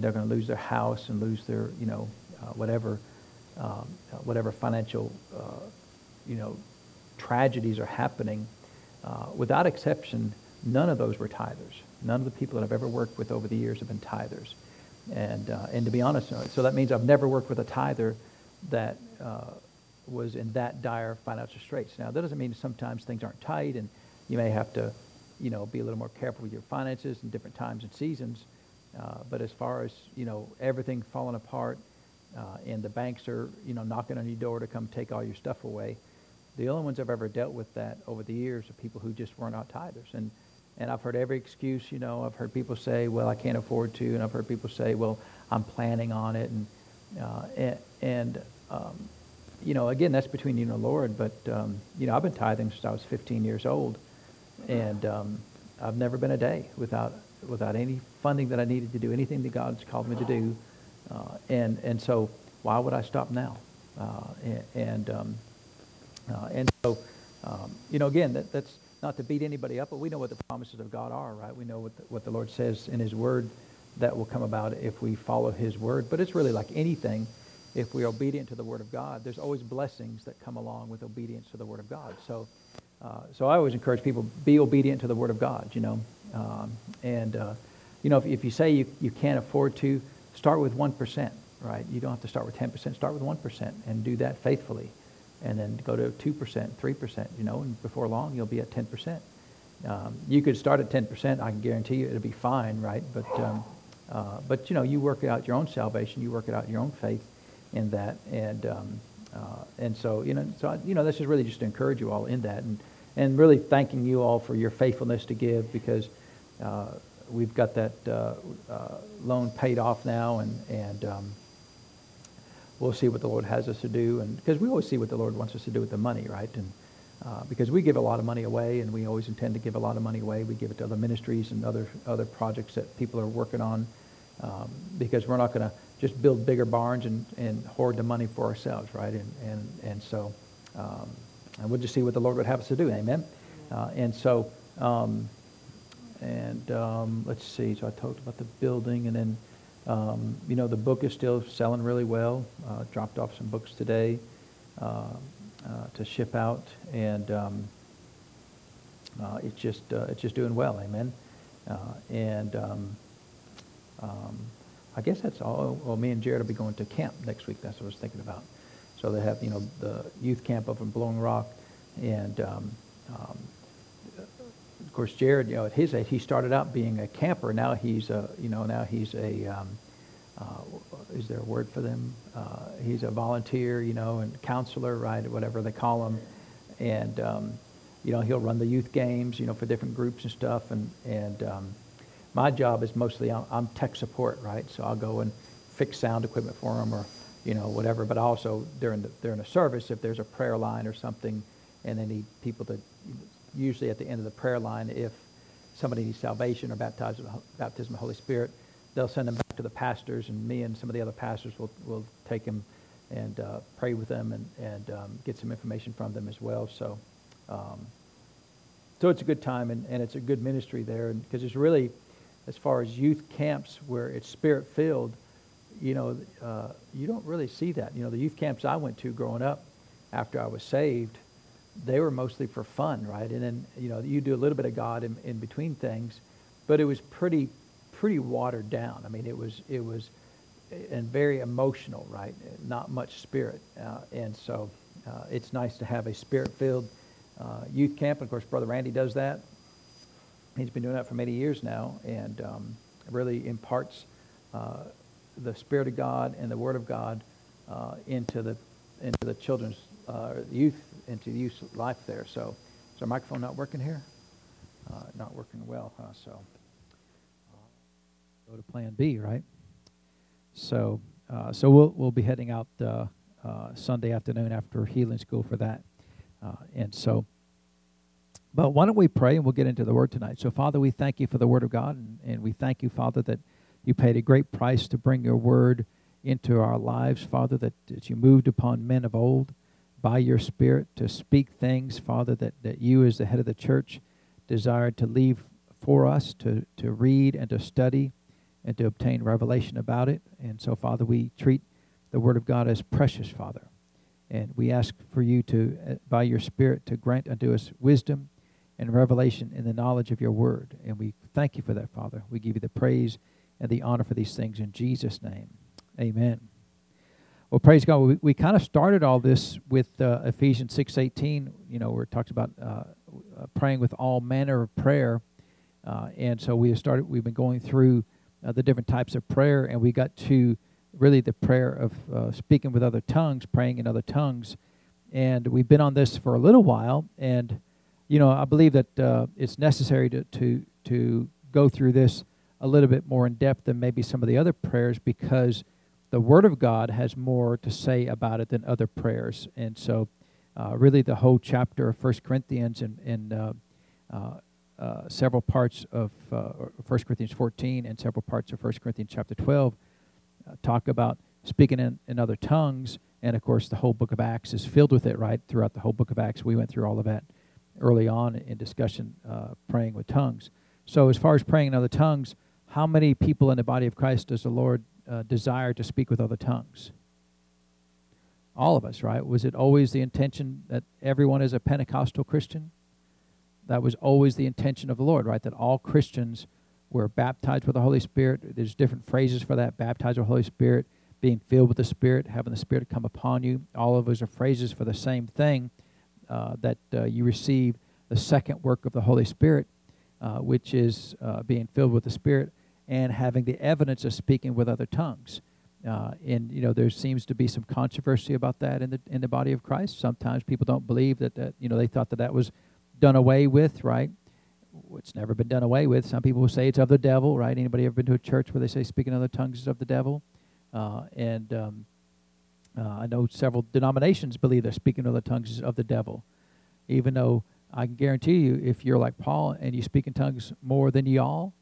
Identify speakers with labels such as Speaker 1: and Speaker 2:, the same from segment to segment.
Speaker 1: they're going to lose their house and lose their, you know, uh, whatever, um, uh, whatever financial, uh, you know, tragedies are happening. Uh, without exception, none of those were tithers. None of the people that I've ever worked with over the years have been tithers. And, uh, and to be honest, so that means I've never worked with a tither that uh, was in that dire financial straits. Now, that doesn't mean sometimes things aren't tight and you may have to, you know, be a little more careful with your finances in different times and seasons. Uh, but as far as, you know, everything falling apart uh, and the banks are, you know, knocking on your door to come take all your stuff away, the only ones I've ever dealt with that over the years are people who just were not tithers. And and I've heard every excuse, you know. I've heard people say, well, I can't afford to. And I've heard people say, well, I'm planning on it. And, uh, and, and um, you know, again, that's between you and the Lord. But, um, you know, I've been tithing since I was 15 years old. And um, I've never been a day without, without any funding that I needed to do anything that God's called me to do. Uh, and, and so why would I stop now? Uh, and, and, um, uh, and so, um, you know, again, that, that's, not to beat anybody up, but we know what the promises of God are, right? We know what the, what the Lord says in his word that will come about if we follow his word. But it's really like anything. If we're obedient to the word of God, there's always blessings that come along with obedience to the word of God. So, uh, so I always encourage people, be obedient to the word of God, you know. Um, and, uh, you know, if, if you say you, you can't afford to, start with 1%, right? You don't have to start with 10%. Start with 1% and do that faithfully and then go to 2%, 3%, you know, and before long you'll be at 10%. Um, you could start at 10%, I can guarantee you it'll be fine, right? But, um, uh, but you know, you work out your own salvation, you work it out your own faith in that. And, um, uh, and so, you know, so, you know, this is really just to encourage you all in that and, and really thanking you all for your faithfulness to give because uh, we've got that uh, uh, loan paid off now and, and um, we'll see what the Lord has us to do. And because we always see what the Lord wants us to do with the money, right? And uh, because we give a lot of money away, and we always intend to give a lot of money away. We give it to other ministries and other other projects that people are working on, um, because we're not going to just build bigger barns and, and hoard the money for ourselves, right? And and and so, um, and we'll just see what the Lord would have us to do. Amen. Uh, and so, um, and um, let's see. So I talked about the building, and then. Um, you know, the book is still selling really well. Uh, dropped off some books today uh, uh, to ship out, and um, uh, it's just uh, it's just doing well. Amen. And um, um, I guess that's all. Well, me and Jared will be going to camp next week. That's what I was thinking about. So they have you know the youth camp up in Blowing Rock, and um, um, of course, Jared, you know, at his age, he started out being a camper. Now he's a, you know, now he's a, um, uh, is there a word for them? Uh, he's a volunteer, you know, and counselor, right, whatever they call him. And, um, you know, he'll run the youth games, you know, for different groups and stuff. And, and um, my job is mostly, I'm, I'm tech support, right? So I'll go and fix sound equipment for them or, you know, whatever. But also during the, during the service, if there's a prayer line or something and they need people to usually at the end of the prayer line, if somebody needs salvation or with baptism of the Holy Spirit, they'll send them back to the pastors, and me and some of the other pastors will, will take them and uh, pray with them and, and um, get some information from them as well. So, um, so it's a good time, and, and it's a good ministry there, because it's really, as far as youth camps where it's spirit filled, you know, uh, you don't really see that. You know, the youth camps I went to growing up after I was saved, they were mostly for fun, right? And then, you know, you do a little bit of God in, in between things, but it was pretty, pretty watered down. I mean, it was, it was, and very emotional, right? Not much spirit. Uh, and so uh, it's nice to have a spirit-filled uh, youth camp. And of course, Brother Randy does that. He's been doing that for many years now and um, really imparts uh, the Spirit of God and the Word of God uh, into the into the children's uh, youth into youth life there. So is our microphone not working here? Uh, not working well, huh? So uh, go to Plan B, right? So uh, so we'll we'll be heading out uh, Sunday afternoon after healing school for that, and so. But why don't we pray and we'll get into the Word tonight. So, Father, we thank you for the Word of God, and, and we thank you, Father, that you paid a great price to bring your Word into our lives, Father, that, that you moved upon men of old by your Spirit to speak things, Father, that, that you, as the head of the church, desired to leave for us to, to read and to study and to obtain revelation about it. And so, Father, we treat the Word of God as precious, Father. And we ask for you to, uh, by your Spirit, to grant unto us wisdom and revelation in the knowledge of your Word. And we thank you for that, Father. We give you the praise and the honor for these things in Jesus' name. Amen. Well, praise God. We, we kind of started all this with uh, Ephesians six eighteen. You know, where it talks about uh, uh, praying with all manner of prayer, uh, and so we have started. We've been going through uh, the different types of prayer, and we got to really the prayer of uh, speaking with other tongues, praying in other tongues, and we've been on this for a little while. And you know, I believe that it's necessary to to to go through this a little bit more in depth than maybe some of the other prayers because the Word of God has more to say about it than other prayers. And so, uh, really, the whole chapter of First Corinthians and, and uh, uh, uh several parts of uh, First Corinthians 14 and several parts of First Corinthians chapter 12 uh, talk about speaking in, in other tongues. And of course, the whole book of Acts is filled with it, right? Throughout the whole book of Acts, we went through all of that early on in discussion, praying with tongues. So, as far as praying in other tongues, how many people in the body of Christ does the Lord uh, desire to speak with other tongues? All of us, right? Was it always the intention that everyone is a Pentecostal Christian? That was always the intention of the Lord, right? That all Christians were baptized with the Holy Spirit. There's different phrases for that baptized with the Holy Spirit, being filled with the Spirit, having the Spirit come upon you. All of those are phrases for the same thing uh, that uh, you receive the second work of the Holy Spirit, uh, which is uh, being filled with the Spirit and having the evidence of speaking with other tongues. Uh, and you know there seems to be some controversy about that in the in the body of Christ. Sometimes people don't believe that that you know they thought that that was done away with, right? It's never been done away with. Some people will say it's of the devil, right? Anybody ever been to a church where they say speaking other tongues is of the devil? Uh, and um, uh, I know several denominations believe that speaking other tongues is of the devil, even though I can guarantee you, if you're like Paul and you speak in tongues more than y'all,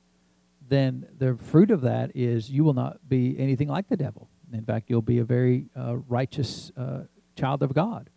Speaker 1: then the fruit of that is you will not be anything like the devil. In fact, you'll be a very uh, righteous uh, child of God,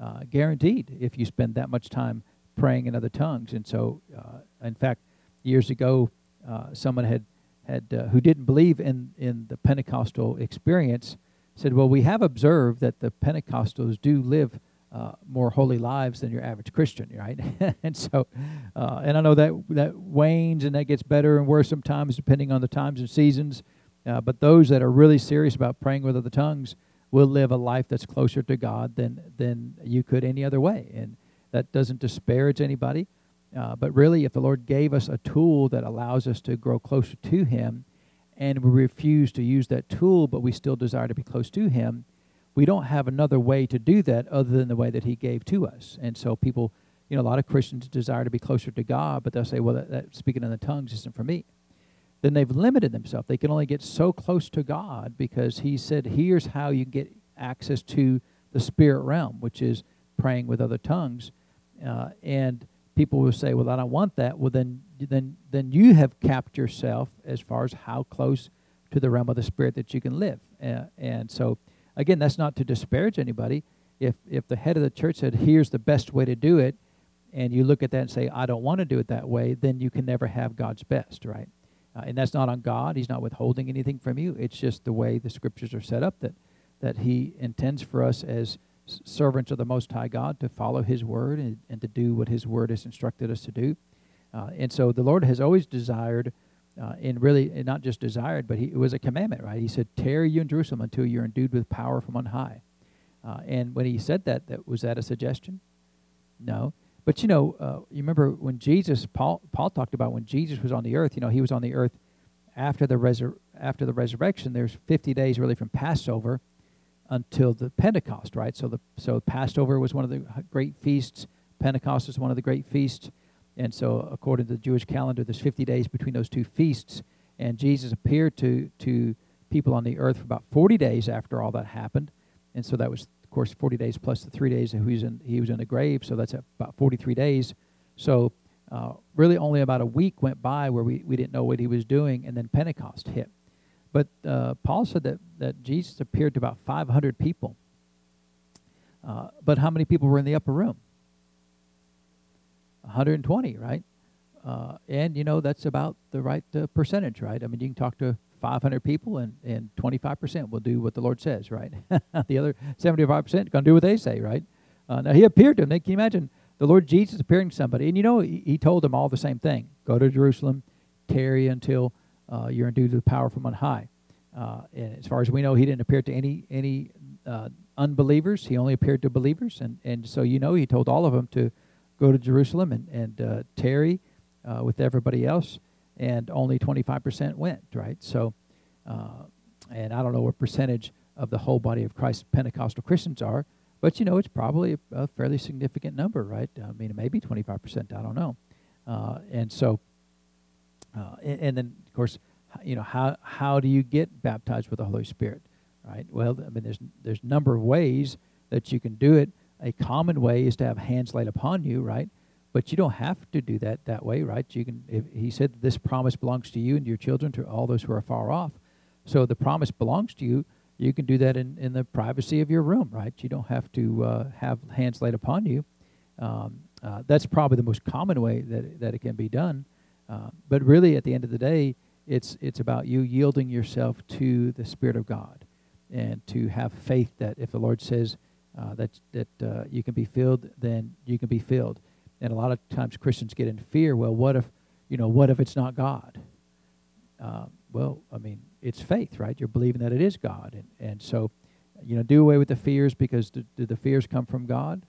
Speaker 1: uh, guaranteed, if you spend that much time praying in other tongues. And so, uh, in fact, years ago, uh, someone had had uh, who didn't believe in in the Pentecostal experience said, "Well, we have observed that the Pentecostals do live." Uh, more holy lives than your average Christian, right? and so, uh, and I know that that wanes and that gets better and worse sometimes depending on the times and seasons. Uh, but those that are really serious about praying with other tongues will live a life that's closer to God than than you could any other way, and that doesn't disparage anybody. Uh, but really, if the Lord gave us a tool that allows us to grow closer to Him, and we refuse to use that tool, but we still desire to be close to Him, we don't have another way to do that other than the way that he gave to us. And so people, you know, a lot of Christians desire to be closer to God, but they'll say, well, that, that speaking in the tongues isn't for me. Then they've limited themselves. They can only get so close to God because he said, here's how you get access to the spirit realm, which is praying with other tongues. Uh, and people will say, well, I don't want that. Well, then, then, then you have capped yourself as far as how close to the realm of the spirit that you can live. Uh, and so Again, that's not to disparage anybody. If if the head of the church said, "Here's the best way to do it," and you look at that and say, "I don't want to do it that way," then you can never have God's best, right? Uh, and that's not on God. He's not withholding anything from you. It's just the way the scriptures are set up that that He intends for us as servants of the Most High God to follow His word and, and to do what His word has instructed us to do. Uh, and so the Lord has always desired uh, and really and not just desired, but he, it was a commandment, right? He said, "Tarry you in Jerusalem until you're endued with power from on high." Uh, and when he said that, that was that a suggestion? No, but you know, uh, you remember when Jesus, Paul, Paul talked about when Jesus was on the earth. You know, he was on the earth after the resur- after the resurrection. There's 50 days really from Passover until the Pentecost, right? So the so Passover was one of the great feasts. Pentecost is one of the great feasts. And so, according to the Jewish calendar, there's 50 days between those two feasts. And Jesus appeared to, to people on the earth for about 40 days after all that happened. And so that was, of course, 40 days plus the three days that he was in, he was in the grave. So that's about 43 days. So uh, really only about a week went by where we, we didn't know what he was doing. And then Pentecost hit. But uh, Paul said that, that Jesus appeared to about 500 people. Uh, but how many people were in the upper room? 120, right? uh, and you know that's about the right uh, percentage, right? I mean, you can talk to 500 people, and and 25% will do what the Lord says, right? the other 75% going to do what they say, right? Uh, now he appeared to them. Can you imagine the Lord Jesus appearing to somebody, and you know he, he told them all the same thing: go to Jerusalem, tarry until uh, you're endued with power from on high. Uh, and as far as we know, he didn't appear to any any uh, unbelievers. He only appeared to believers, and and so you know he told all of them to go to Jerusalem and and uh, tarry uh, with everybody else, and only 25% went. Right, so uh, and I don't know what percentage of the whole body of Christ Pentecostal Christians are, but you know it's probably a, a fairly significant number, right? I mean, maybe 25%. I don't know, uh, and so and, and then of course you know how how do you get baptized with the Holy Spirit, right? Well, I mean, there's there's a number of ways that you can do it. A common way is to have hands laid upon you, right? But you don't have to do that that way, right? You can. If he said this promise belongs to you and your children, to all those who are far off. So the promise belongs to you. You can do that in, in the privacy of your room, right? You don't have to uh, have hands laid upon you. Um, uh, that's probably the most common way that that it can be done. Uh, but really, at the end of the day, it's it's about you yielding yourself to the Spirit of God, and to have faith that if the Lord says uh, that that uh, you can be filled, then you can be filled. And a lot of times Christians get in fear. Well, what if you know? What if it's not God? Uh, well, I mean, it's faith, right? You're believing that it is God, and and so you know, do away with the fears because do, do the fears come from God?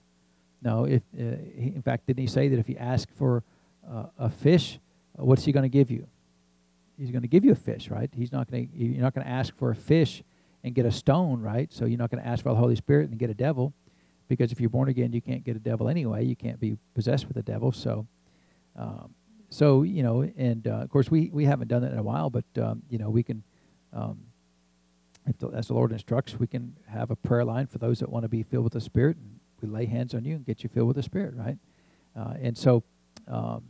Speaker 1: No. If uh, he, in fact, didn't he say that if you ask for uh, a fish, what's he going to give you? he's going to give you a fish, right? He's not going to you're not going to ask for a fish and get a stone, right? So you're not going to ask for the Holy Spirit and get a devil, because if you're born again, you can't get a devil anyway. You can't be possessed with a devil. So, um, so you know, and uh, of course we we haven't done that in a while, but um, you know we can. Um, if the, as the Lord instructs, we can have a prayer line for those that want to be filled with the Spirit, and we lay hands on you and get you filled with the Spirit, right? Uh, and so, um,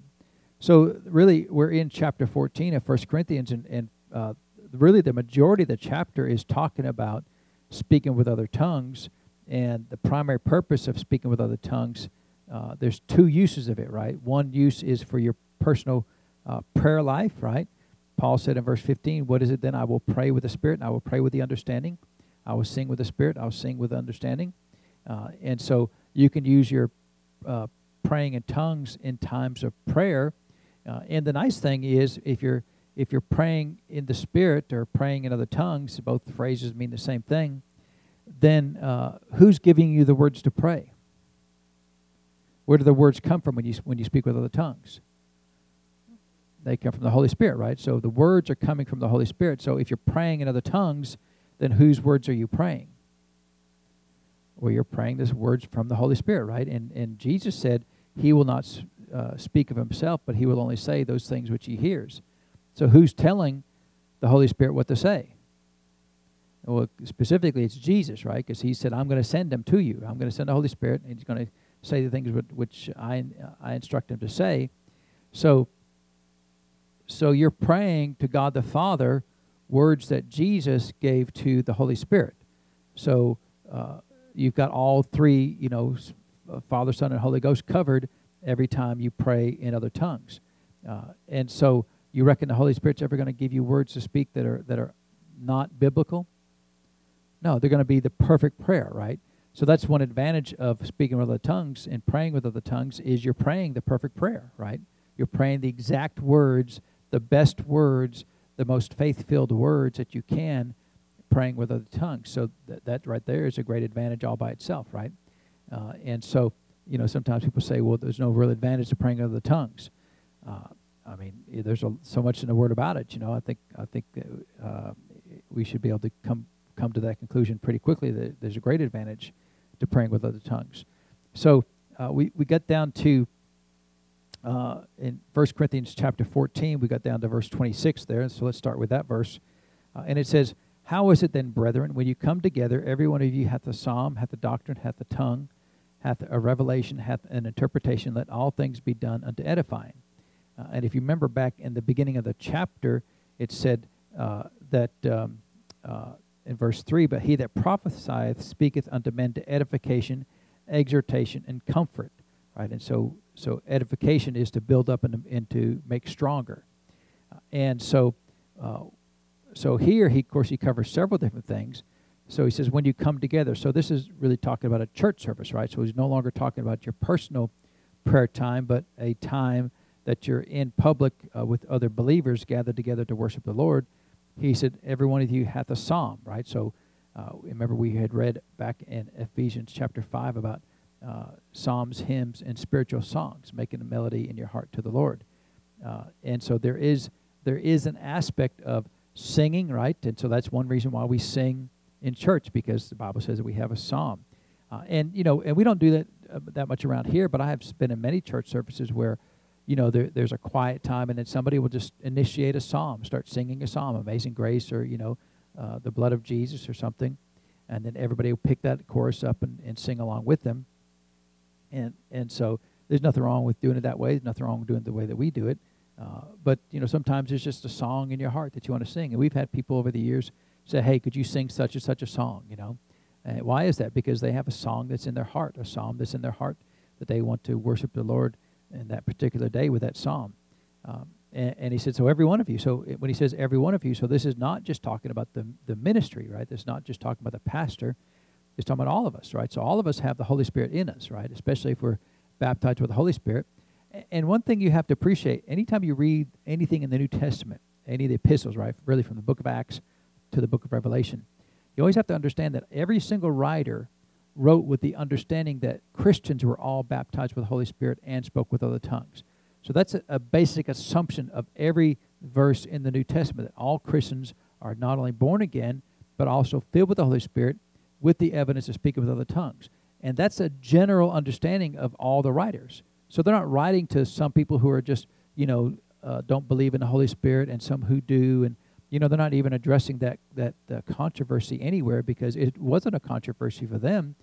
Speaker 1: so really, we're in chapter 14 of First Corinthians, and, and uh, really the majority of the chapter is talking about speaking with other tongues, and the primary purpose of speaking with other tongues. Uh, there's two uses of it, right? One use is for your personal uh, prayer life, right? Paul said in verse 15, What is it then? I will pray with the Spirit, and I will pray with the understanding. I will sing with the Spirit, I will sing with understanding. Uh, and so you can use your uh, praying in tongues in times of prayer uh, and the nice thing is, if you're if you're praying in the spirit or praying in other tongues, both phrases mean the same thing. Then uh, who's giving you the words to pray? Where do the words come from when you when you speak with other tongues? They come from the Holy Spirit, right? So the words are coming from the Holy Spirit. So if you're praying in other tongues, then whose words are you praying? Well, you're praying this words from the Holy Spirit, right? And and Jesus said, He will not uh, speak of himself, but he will only say those things which he hears. So who's telling the Holy Spirit what to say? Well, specifically, it's Jesus, right? Because he said, I'm going to send him to you. I'm going to send the Holy Spirit, and he's going to say the things which I, I instruct him to say. So, so you're praying to God the Father words that Jesus gave to the Holy Spirit. So uh, you've got all three, you know, Father, Son, and Holy Ghost covered every time you pray in other tongues. Uh, and so you reckon the Holy Spirit's ever going to give you words to speak that are that are not biblical? No, they're going to be the perfect prayer, right? So that's one advantage of speaking with other tongues and praying with other tongues is you're praying the perfect prayer, right? You're praying the exact words, the best words, the most faith-filled words that you can praying with other tongues. So that, that right there is a great advantage all by itself, right? Uh, and so you know, sometimes people say, well, there's no real advantage to praying with other tongues. Uh, I mean, there's a, so much in the Word about it. You know, I think I think uh, we should be able to come come to that conclusion pretty quickly. That there's a great advantage to praying with other tongues. So uh, we we got down to uh, in First Corinthians chapter 14. We got down to verse 26 there. So let's start with that verse, uh, and it says, "How is it then, brethren, when you come together, every one of you hath a psalm, hath a doctrine, hath a tongue." hath a revelation, hath an interpretation, let all things be done unto edifying. Uh, and if you remember back in the beginning of the chapter, it said uh, that um, uh, in verse 3 But he that prophesieth speaketh unto men to edification, exhortation, and comfort. Right? And so so edification is to build up and, and to make stronger. Uh, and so, uh, so here, he, of course, he covers several different things. So he says, when you come together. So this is really talking about a church service, right? So he's no longer talking about your personal prayer time, but a time that you're in public uh, with other believers gathered together to worship the Lord. He said, every one of you hath a psalm, right? So uh, remember, we had read back in Ephesians chapter 5 about uh, psalms, hymns, and spiritual songs, making a melody in your heart to the Lord. Uh, and so there is there is an aspect of singing, right? And so that's one reason why we sing in church because the Bible says that we have a psalm. Uh, and you know, and we don't do that uh, that much around here, but I have been in many church services where, you know, there, there's a quiet time, and then somebody will just initiate a psalm, start singing a psalm, Amazing Grace, or you know, uh, the blood of Jesus, or something, and then everybody will pick that chorus up and, and sing along with them. And and so there's nothing wrong with doing it that way. There's nothing wrong with doing it the way that we do it. Uh, but you know, sometimes it's just a song in your heart that you want to sing, and we've had people over the years say, "Hey, could you sing such and such a song?" You know, and why is that? Because they have a song that's in their heart, a psalm that's in their heart that they want to worship the Lord in that particular day with that psalm. Um, and, and, he said, so every one of you. So when he says every one of you, so this is not just talking about the the ministry, right? This is not just talking about the pastor. It's talking about all of us, right? So all of us have the Holy Spirit in us, right? Especially if we're baptized with the Holy Spirit. And one thing you have to appreciate, anytime you read anything in the New Testament, any of the epistles, right, really from the book of Acts to the book of Revelation, you always have to understand that every single writer wrote with the understanding that Christians were all baptized with the Holy Spirit and spoke with other tongues. So that's a, a basic assumption of every verse in the New Testament that all Christians are not only born again, but also filled with the Holy Spirit with the evidence of speaking with other tongues. And that's a general understanding of all the writers. So they're not writing to some people who are just, you know, uh, don't believe in the Holy Spirit and some who do. And, you know, they're not even addressing that, that uh, controversy anywhere because it wasn't a controversy for them.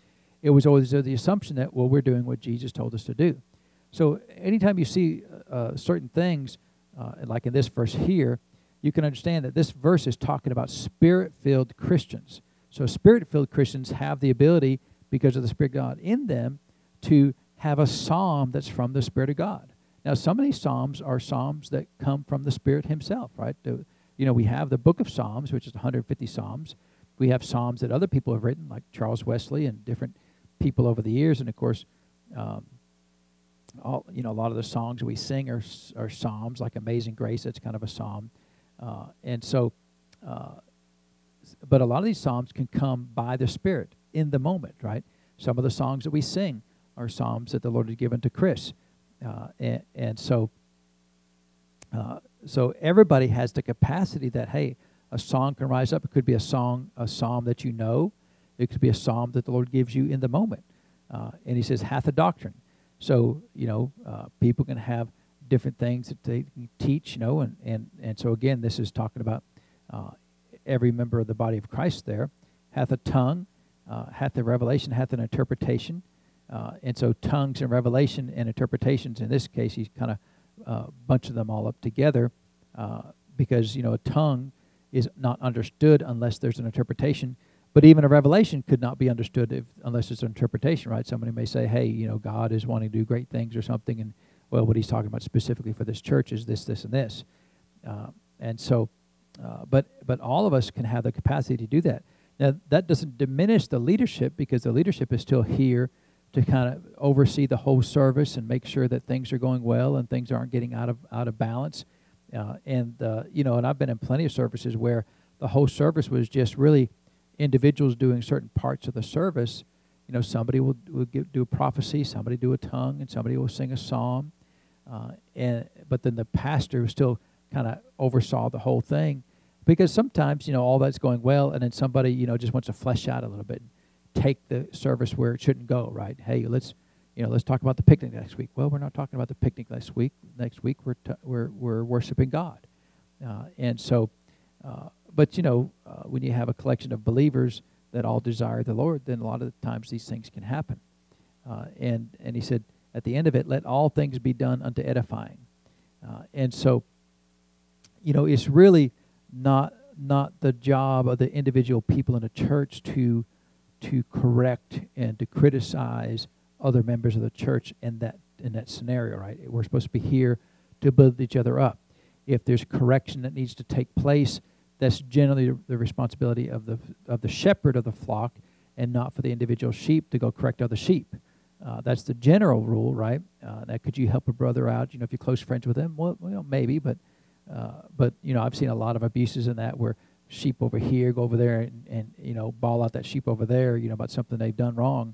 Speaker 1: It was always the assumption that, well, we're doing what Jesus told us to do. So anytime you see uh, uh certain things, uh, like in this verse here, you can understand that this verse is talking about spirit filled Christians. So spirit filled Christians have the ability, because of the Spirit of God in them, to have a psalm that's from the Spirit of God. Now, some of these psalms are psalms that come from the Spirit Himself, right? You know, we have the book of Psalms, which is 150 psalms. We have psalms that other people have written, like Charles Wesley and different people over the years, and of course, um, all you know, a lot of the songs we sing are are psalms, like Amazing Grace. That's kind of a psalm, uh, and so, uh, but a lot of these psalms can come by the Spirit in the moment, right? Some of the songs that we sing are psalms that the Lord had given to Chris, uh, and, and, so uh, so everybody has the capacity that hey, a song can rise up. It could be a song, a psalm that you know. It could be a psalm that the Lord gives you in the moment. Uh, and He says, "Hath a doctrine." So you know, uh, people can have different things that they teach. You know, and and and so again, this is talking about uh, every member of the body of Christ. There hath a tongue, uh, hath a revelation, hath an interpretation. Uh, and so tongues and revelation and interpretations, in this case, he's kind of uh, bunching them all up together because, you know, a tongue is not understood unless there's an interpretation. But even a revelation could not be understood if, unless there's an interpretation, right? Somebody may say, hey, you know, God is wanting to do great things or something, and, well, what he's talking about specifically for this church is this, this, and this. Uh, and so, uh, but, but all of us can have the capacity to do that. Now, that doesn't diminish the leadership because the leadership is still here to kind of oversee the whole service and make sure that things are going well and things aren't getting out of out of balance. Uh, and uh, you know, and I've been in plenty of services where the whole service was just really individuals doing certain parts of the service. You know, somebody will, will give, do a prophecy, somebody do a tongue, and somebody will sing a psalm. Uh, and but then the pastor still kind of oversaw the whole thing, because sometimes you know all that's going well, and then somebody you know just wants to flesh out a little bit take the service where it shouldn't go, right? Hey, let's you know, let's talk about the picnic next week. Well, we're not talking about the picnic next week. Next week, we're t- we're we're worshiping God, uh, and so, uh, but you know, uh, when you have a collection of believers that all desire the Lord, then a lot of the times these things can happen. Uh, and and he said at the end of it, let all things be done unto edifying, uh, and so, you know, it's really not not the job of the individual people in a church to to correct and to criticize other members of the church and that
Speaker 2: in that scenario, right? We're supposed to be here to build each other up. If there's correction that needs to take place, that's generally the responsibility of the of the shepherd of the flock, and not for the individual sheep to go correct other sheep. Uh, that's the general rule, right? Uh, that could you help a brother out? You know, if you're close friends with him, well, well maybe, but uh, but you know, I've seen a lot of abuses in that where sheep over here go over there and, and you know bawl out that sheep over there, you know, about something they've done wrong,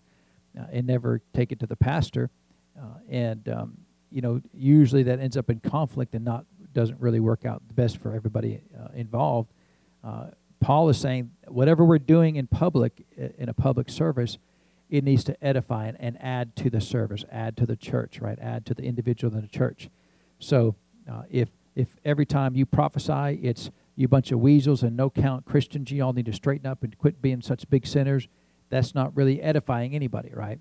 Speaker 2: uh, and never take it to the pastor, uh, and um, you know, usually that ends up in conflict and not doesn't really work out the best for everybody uh. Paul is saying whatever we're doing in public in a public service it needs to edify and, and add to the service, add to the church, right? Add to the individual in the church. So uh, if if every time you prophesy, it's you bunch of weasels and no count Christians, you all need to straighten up and quit being such big sinners. That's not really edifying anybody, right?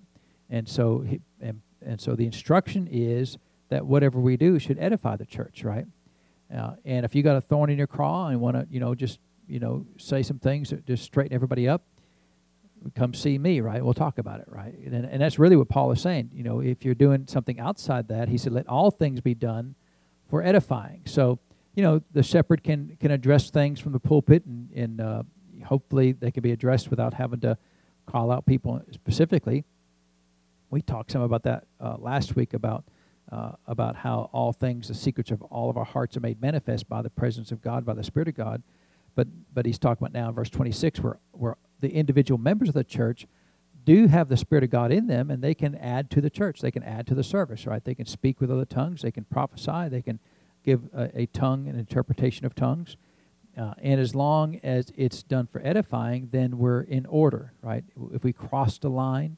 Speaker 2: And so and, and so the instruction is that whatever we do should edify the church, right? Uh, and if you got a thorn in your craw and want to, you know, just you know, say some things that just straighten everybody up, come see me, right? We'll talk about it, right? And, and that's really what Paul is saying. You know, if you're doing something outside that, he said, let all things be done for edifying. So, you know, the shepherd can can address things from the pulpit, and, and uh, hopefully they can be addressed without having to call out people specifically. We talked some about that uh, last week about uh, about how all things, the secrets of all of our hearts, are made manifest by the presence of God, by the Spirit of God. But but he's talking about now in verse 26 where where the individual members of the church do have the Spirit of God in them, and they can add to the church. They can add to the service, right? They can speak with other tongues. They can prophesy. They can give a, a tongue, an interpretation of tongues. Uh, and as long as it's done for edifying, then we're in order, right? If we cross the line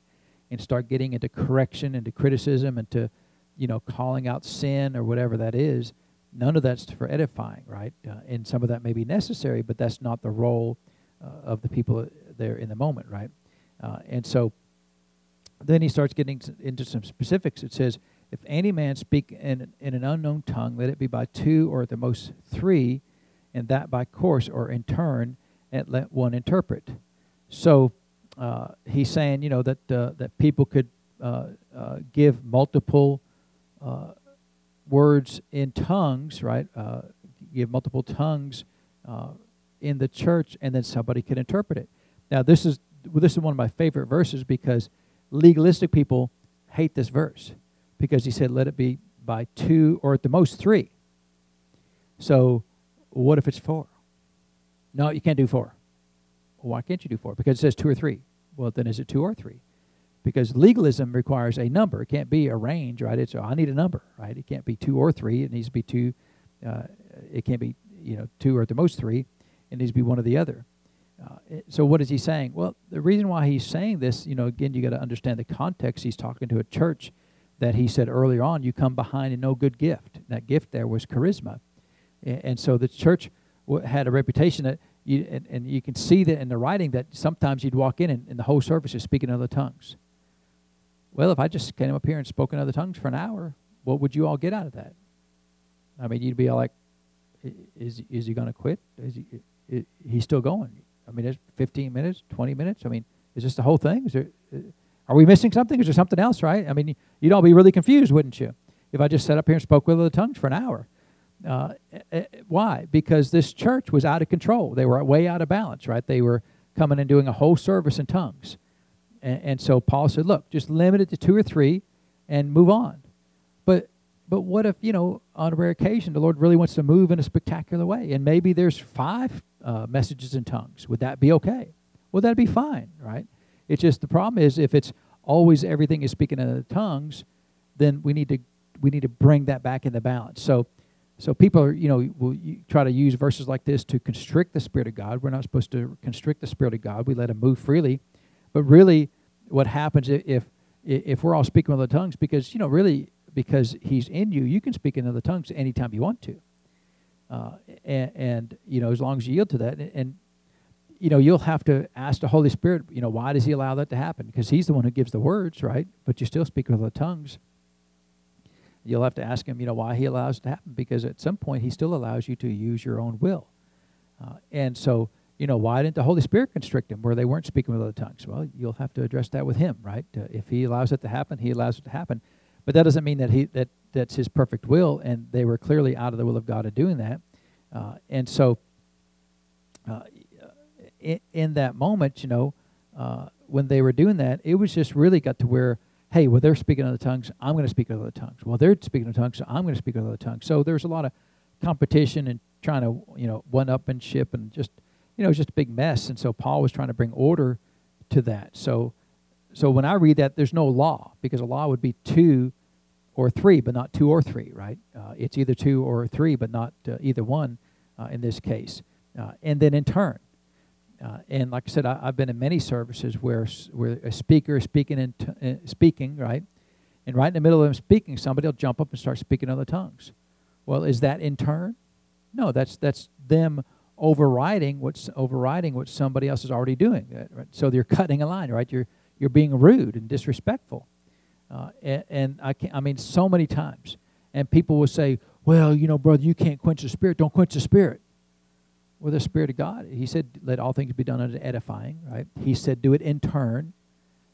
Speaker 2: and start getting into correction, into criticism, into you know calling out sin or whatever that is, none of that's for edifying, right? Uh, and some of that may be necessary, but that's not the role uh, of the people there in the moment, right? Uh, and so then he starts getting into some specifics. It says, If any man speak in, in an unknown tongue, let it be by two or at the most three, and that by course or in turn, and let one interpret. So uh, he's saying, you know, that, uh, that people could uh, uh, give multiple words in tongues, right? Uh, give multiple tongues uh, in the church, and then somebody can interpret it. Now, this is well, this is one of my favorite verses because legalistic people hate this verse because he said, "Let it be by two or at the most three. So, what if it's four? No, you can't do four. why can't you do four? Because it says two or three. Well, then is it two or three? Because legalism requires a number. It can't be a range, right? It's I need a number, right? It can't be two or three. It needs to be two. Uh, it can't be you know two or at the most three. It needs to be one or the other. Uh, so what is he saying? Well, the reason why he's saying this, you know, again, you got to understand the context. He's talking to a church that he said earlier on, you come behind in no good gift. That gift there was charisma, and, and so the church w- had a reputation that you and, and, you can see that in the writing that sometimes you'd walk in and, and the whole service is speaking other tongues. Well, if I just came up here and spoke in other tongues for an hour, what would you all get out of that? I mean, you'd be all like, "Is is he going to quit? Is he?" he's still going. I mean, there's 15 minutes, 20 minutes. I mean, is this the whole thing? Is there, uh, are we missing something? Is there something else, right? I mean, you'd all be really confused, wouldn't you? If I just sat up here and spoke with other tongues for an hour. Uh, uh, why? Because this church was out of control. They were way out of balance, right? They were coming and doing a whole service in tongues. And, and so Paul said, look, just limit it to two or three and move on. But but what if, you know, on a rare occasion, the Lord really wants to move in a spectacular way? And maybe there's five uh, messages in tongues. Would that be okay? Well, that'd be fine, right? It's just the problem is if it's always everything is speaking in tongues, then we need to we need to bring that back in the balance. So, so people are you know will try to use verses like this to constrict the spirit of God. We're not supposed to constrict the spirit of God. We let him move freely, but really, what happens if if we're all speaking with the tongues because you know really because he's in you, you can speak in other tongues anytime you want to. Uh, and, and, you know, as long as you yield to that, and, and, you know, you'll have to ask the Holy Spirit, you know, why does He allow that to happen? Because He's the one who gives the words, right? But you still speak with the tongues. You'll have to ask Him, you know, why He allows it to happen. Because at some point, He still allows you to use your own will. Uh, and so, you know, why didn't the Holy Spirit constrict them where they weren't speaking with other tongues? Well, you'll have to address that with Him, right? Uh, if He allows it to happen, He allows it to happen. but that doesn't mean that he that that's his perfect will, and they were clearly out of the will of God of doing that. Uh, and so, uh, in, in, that moment, you know, uh, when they were doing that, it was just really got to where, hey, well, they're speaking other tongues, I'm going to speak other tongues. Well, they're speaking other tongues, so I'm going to speak other tongues. So there's a lot of competition and trying to, you know, one upmanship and just, you know, just a big mess. And so Paul was trying to bring order to that. So, so when I read that, there's no law because a law would be two or three, but not two or three, right? Uh, it's either two or three, but not uh, either one uh, in this case. Uh, and then in turn, uh, and like I said, I, have been in many services where where a speaker is speaking and t- uh, speaking, right, and right in the middle of them speaking, somebody will jump up and start speaking other tongues. Well, is that in turn? No, that's that's them overriding what's overriding what somebody else is already doing. Right? So you're cutting a line, right? You're you're being rude and disrespectful. Uh, and, and, I can I mean, so many times, and people will say, "Well, you know, brother, you can't quench the spirit. Don't quench the spirit." Well, the spirit of God, He said, "Let all things be done unto edifying." Right? He said, "Do it in turn."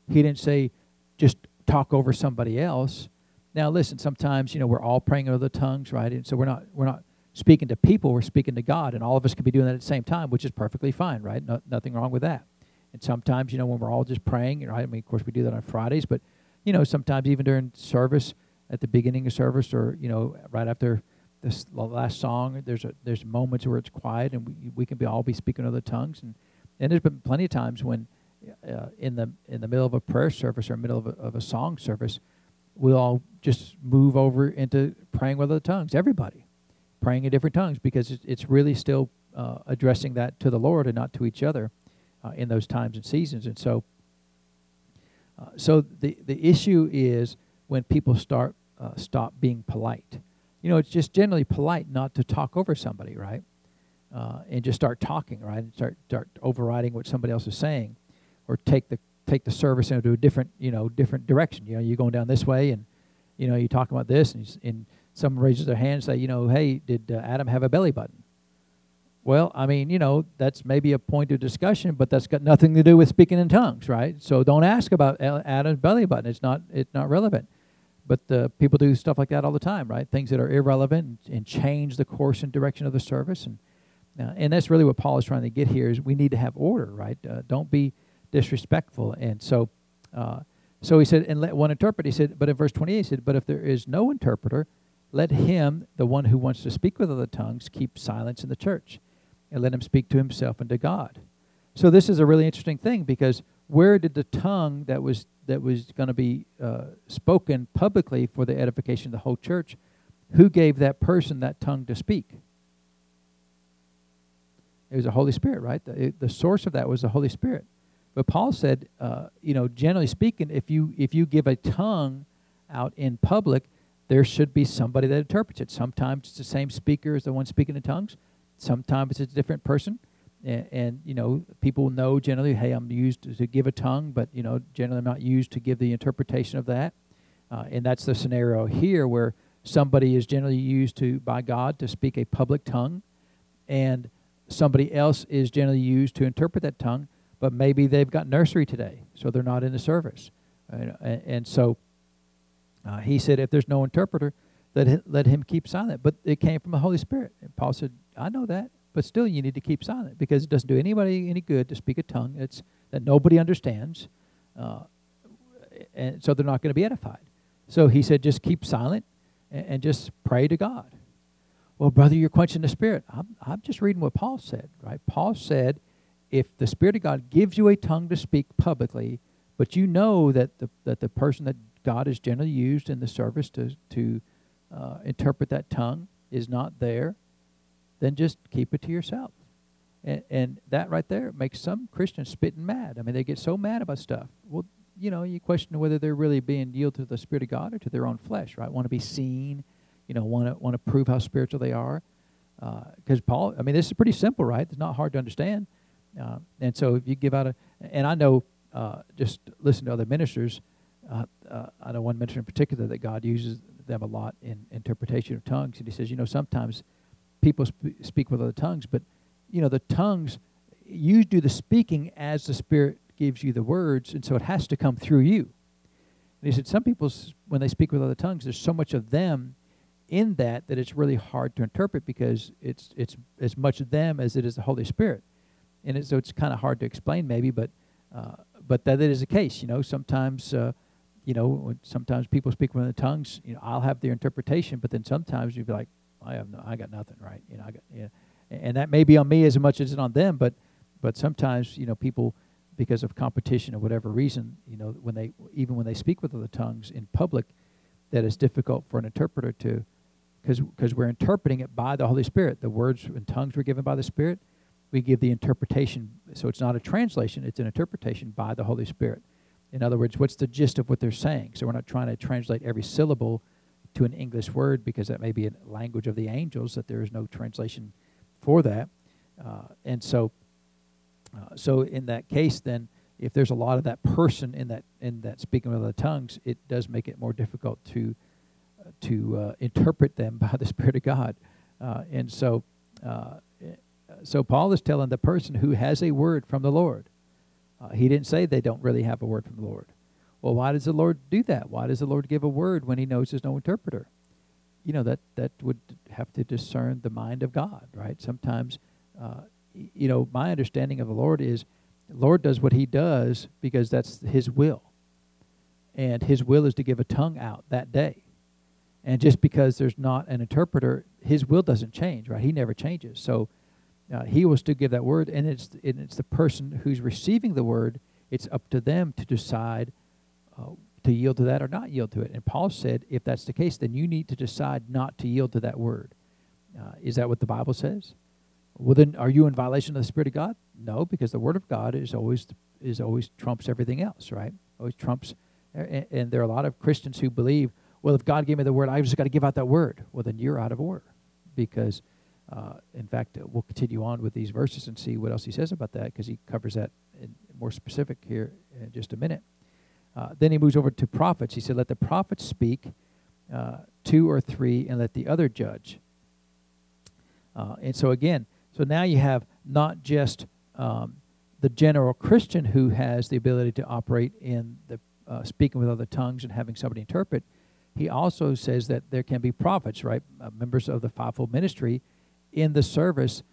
Speaker 2: He didn't say, "Just talk over somebody else." Now, listen. Sometimes, you know, we're all praying in other tongues, right? And so we're not we're not speaking to people. We're speaking to God, and all of us can be doing that at the same time, which is perfectly fine, right? No, nothing wrong with that. And sometimes, you know, when we're all just praying, right? I mean, of course, we do that on Fridays, but you know, sometimes even during service, at the beginning of service, or you know, right after this last song, there's a there's moments where it's quiet, and we we can be all be speaking other tongues, and and there's been plenty of times when, uh, in the in the middle of a prayer service or middle of a, of a song service, we'll all just move over into praying with other tongues. Everybody, praying in different tongues because it's, really still uh, addressing that to the Lord and not to each other uh, in those times and seasons, and so. Uh, so the the issue is when people start uh, stop being polite. You know, it's just generally polite not to talk over somebody, right? Uh, and just start talking, right? And start start overriding what somebody else is saying, or take the take the service into a different you know different direction. You know, you're going down this way, and you know you talk about this, and, and someone raises their hand and say, you know, hey, did uh, Adam have a belly button? Well, I mean, you know, that's maybe a point of discussion, but that's got nothing to do with speaking in tongues, right? So don't ask about Adam's belly button. It's not it's not relevant. But uh, people do stuff like that all the time, right? Things that are irrelevant and, and change the course and direction of the service, and uh, and that's really what Paul is trying to get here. Is we need to have order, right? Uh, don't be disrespectful. And so, uh, so he said, and let one interpret. He said, but in verse twenty-eight, he said, but if there is no interpreter, let him, the one who wants to speak with other tongues, keep silence in the church and let him speak to himself and to God. So this is a really interesting thing because where did the tongue that was that was going to be uh, spoken publicly for the edification of the whole church, who gave that person that tongue to speak? It was the Holy Spirit, right? The, it, the source of that was the Holy Spirit. But Paul said, uh, you know, generally speaking, if you if you give a tongue out in public, there should be somebody that interprets it. Sometimes it's the same speaker as the one speaking in tongues. Sometimes it's a different person, and, and, you know people know generally, hey, I'm used to give a tongue, but you know generally I'm not used to give the interpretation of that. Uh, and that's the scenario here where somebody is generally used to by God to speak a public tongue, and somebody else is generally used to interpret that tongue, but maybe they've got nursery today, so they're not in the service. And, and so uh, he said, if there's no interpreter, let, let him keep silent. But it came from the Holy Spirit. And Paul said, I know that, but still you need to keep silent because it doesn't do anybody any good to speak a tongue that nobody understands. Uh, and so they're not going to be edified. So he said, just keep silent and, and, just pray to God. Well, brother, you're quenching the Spirit. I'm, I'm just reading what Paul said, right? Paul said, if the Spirit of God gives you a tongue to speak publicly, but you know that the, that the person that God is generally used in the service to, to uh, interpret that tongue is not there, then just keep it to yourself. And, and that right there makes some Christians spitting mad. I mean, they get so mad about stuff. Well, you know, you question whether they're really being yielded to the Spirit of God or to their own flesh, right? Want to be seen, you know, want to want to prove how spiritual they are. Because uh, Paul, I mean, this is pretty simple, right? It's not hard to understand. Uh, and so if you give out a, and I know, uh, just listen to other ministers. Uh, I know one minister in particular that God uses them a lot in interpretation of tongues. And he says, you know, sometimes people sp- speak with other tongues, but, you know, the tongues, you do the speaking as the Spirit gives you the words, and so it has to come through you. And he said, some people, when they speak with other tongues, there's so much of them in that that it's really hard to interpret because it's it's as much of them as it is the Holy Spirit, and it, so it's kind of hard to explain maybe, but uh, but that is the case. You know, sometimes uh, you know sometimes people speak with other tongues. You know, I'll have their interpretation, but then sometimes you'd be like, I have no, I got nothing right. You know, I got yeah, and that may be on me as much as it's on them, but but sometimes you know people because of competition or whatever reason, you know, when they even when they speak with other tongues in public, that it's difficult for an interpreter to because we're interpreting it by the Holy Spirit. The words and tongues were given by the Spirit. We give the interpretation, so it's not a translation, it's an interpretation by the Holy Spirit. In other words, what's the gist of what they're saying? So we're not trying to translate every syllable to an English word because that may be a language of the angels, that there is no translation for that. Uh, and so, uh, so in that case, then, if there's a lot of that person in that in that speaking with other tongues, it does make it more difficult to to uh, interpret them by the Spirit of God. Uh, and so, uh, so Paul is telling the person who has a word from the Lord. Uh, he didn't say they don't really have a word from the Lord. Well, why does the Lord do that? Why does the Lord give a word when He knows there's no interpreter? You know that that would have to discern the mind of God, right? Sometimes, uh, you know, my understanding of the Lord is, the Lord does what He does because that's His will, and His will is to give a tongue out that day and just because there's not an interpreter, his will doesn't change, right? He never changes. So uh, he will still give that word, and it's and it's the person who's receiving the word. It's up to them to decide uh, to yield to that or not yield to it. And Paul said, if that's the case, then you need to decide not to yield to that word. Uh, is that what the Bible says? Well, then, are you in violation of the Spirit of God? No, because the Word of God is always is always trumps everything else, right? Always trumps. And, and there are a lot of Christians who believe well, if God gave me the word, I just got to give out that word. Well, then you're out of order. Because, uh, in fact, we'll continue on with these verses and see what else he says about that because he covers that more specific here in just a minute. Uh, then he moves over to prophets. He said, Let the prophets speak, uh, two or three, and let the other judge. Uh, and so, again, so now you have not just um, the general Christian who has the ability to operate in the uh, speaking with other tongues and having somebody interpret, he also says that there can be prophets, right? Uh, members of the fivefold ministry in the service,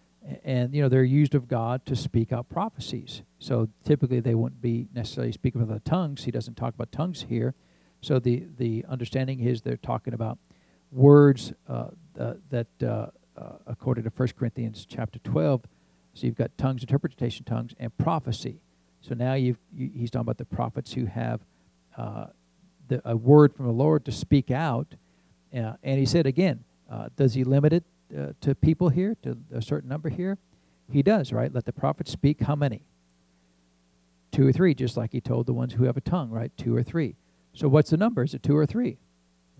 Speaker 2: and you know they're used of God to speak out prophecies. So typically they wouldn't be necessarily speaking with the tongues. He doesn't talk about tongues here. So the the understanding is they're talking about words uh, uh, that, uh, uh according to 1 Corinthians chapter 12, so you've got tongues, interpretation tongues, and prophecy. So now you've, you, he's talking about the prophets who have uh, the, a word from the Lord to speak out. And he said again, does he limit it uh, to people here, to a certain number here? He does, right? Let the prophets speak how many? Two or three, just like he told the ones who have a tongue, right? Two or three. So what's the number? Is it two or three?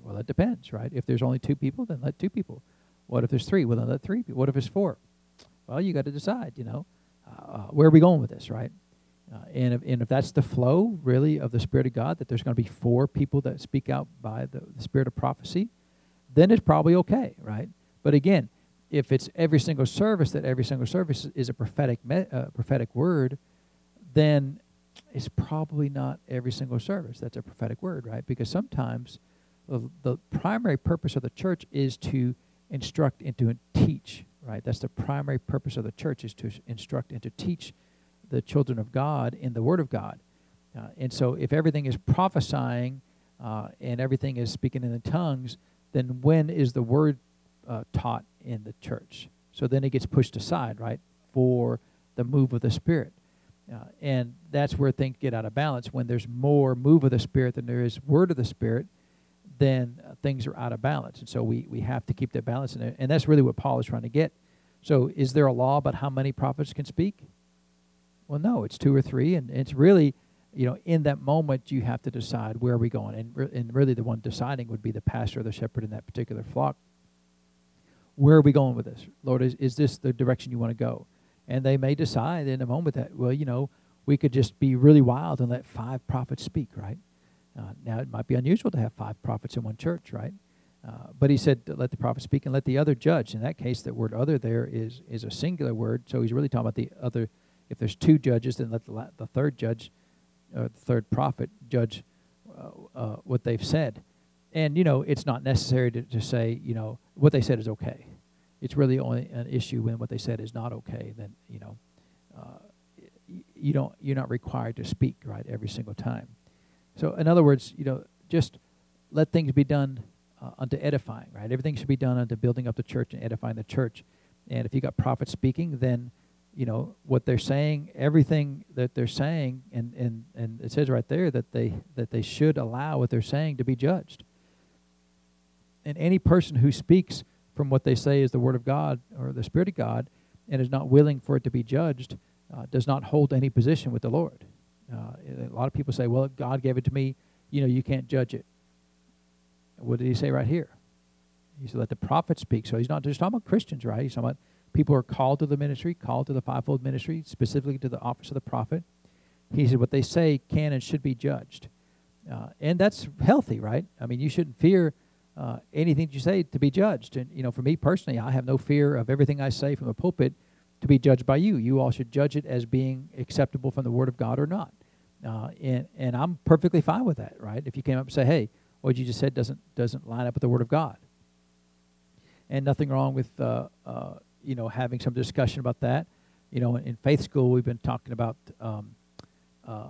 Speaker 2: Well, it depends, right? If there's only two people, then let two people. What if there's three? Well, then let three people. What if it's four? Well, you got to decide, you know. Uh, where are we going with this, right? Uh, and, if, and if that's the flow, really, of the Spirit of God, that there's going to be four people that speak out by the, the Spirit of prophecy, then it's probably okay, right? But again, if it's every single service, that every single service is a prophetic, me, uh, prophetic word, then it's probably not every single service that's a prophetic word, right? Because sometimes the, the primary purpose of the church is to instruct and to teach, right? That's the primary purpose of the church is to instruct and to teach the children of God in the Word of God. Uh, and so, if everything is prophesying uh, and everything is speaking in the tongues, then when is the Word uh, taught in the church? So then it gets pushed aside, right, for the move of the Spirit. Uh, and that's where things get out of balance. When there's more move of the Spirit than there is Word of the Spirit, then uh, things are out of balance. And so we, we have to keep that balance there. And that's really what Paul is trying to get. So, is there a law about how many prophets can speak? Well, no, it's two or three, and it's really, you know, in that moment you have to decide where are we going, and re- and really the one deciding would be the pastor or the shepherd in that particular flock. Where are we going with this, Lord? Is is this the direction you want to go? And they may decide in a moment that well, you know, we could just be really wild and let five prophets speak, right? Uh, now it might be unusual to have five prophets in one church, right? Uh, but he said, let the prophet speak and let the other judge. In that case, the word other there is, is a singular word, so he's really talking about the other if there's two judges, then let the, the third judge, or the third prophet, judge uh, uh, what they've said. And, you know, it's not necessary to, to say, you know, what they said is okay. It's really only an issue when what they said is not okay. Then, you know, uh, you don't, you're not required to speak, right, every single time. So, in other words, you know, just let things be done uh, unto edifying, right? Everything should be done unto building up the church and edifying the church. And if you got prophets speaking, then you know what they're saying everything that they're saying and and and it says right there that they that they should allow what they're saying to be judged and any person who speaks from what they say is the word of god or the spirit of god and is not willing for it to be judged uh, does not hold any position with the lord uh, a lot of people say well god gave it to me you know you can't judge it what did he say right here he said let the prophet speak so he's not just talking about christians right he's talking about People who are called to the ministry, called to the fivefold ministry, specifically to the office of the prophet. He said what they say can and should be judged. Uh, and that's healthy, right? I mean, you shouldn't fear uh, anything you say to be judged. And, you know, for me personally, I have no fear of everything I say from the pulpit to be judged by you. You all should judge it as being acceptable from the Word of God or not. Uh, and, and I'm perfectly fine with that, right? If you came up and say, hey, what you just said doesn't, doesn't line up with the Word of God. And nothing wrong with uh, uh, you know, having some discussion about that. You know, in, faith school, we've been talking about um, uh,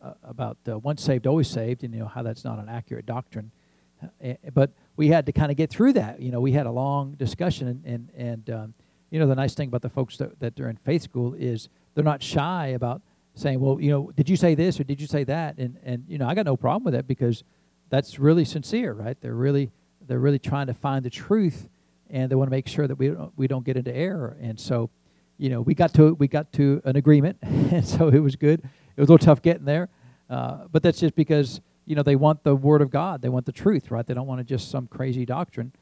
Speaker 2: uh, about once saved, always saved, and you know how that's not an accurate doctrine. Uh, but we had to kind of get through that. You know, we had a long discussion, and and, and um, you know, the nice thing about the folks that, that are in faith school is they're not shy about saying, well, you know, did you say this or did you say that? And and you know, I got no problem with that because that's really sincere, right? They're really they're really trying to find the truth and they want to make sure that we don't, we don't get into error. And so, you know, we got to we got to an agreement, and so it was good. It was a little tough getting there, uh, but that's just because you know they want the Word of God, they want the truth, right? They don't want to just some crazy doctrine,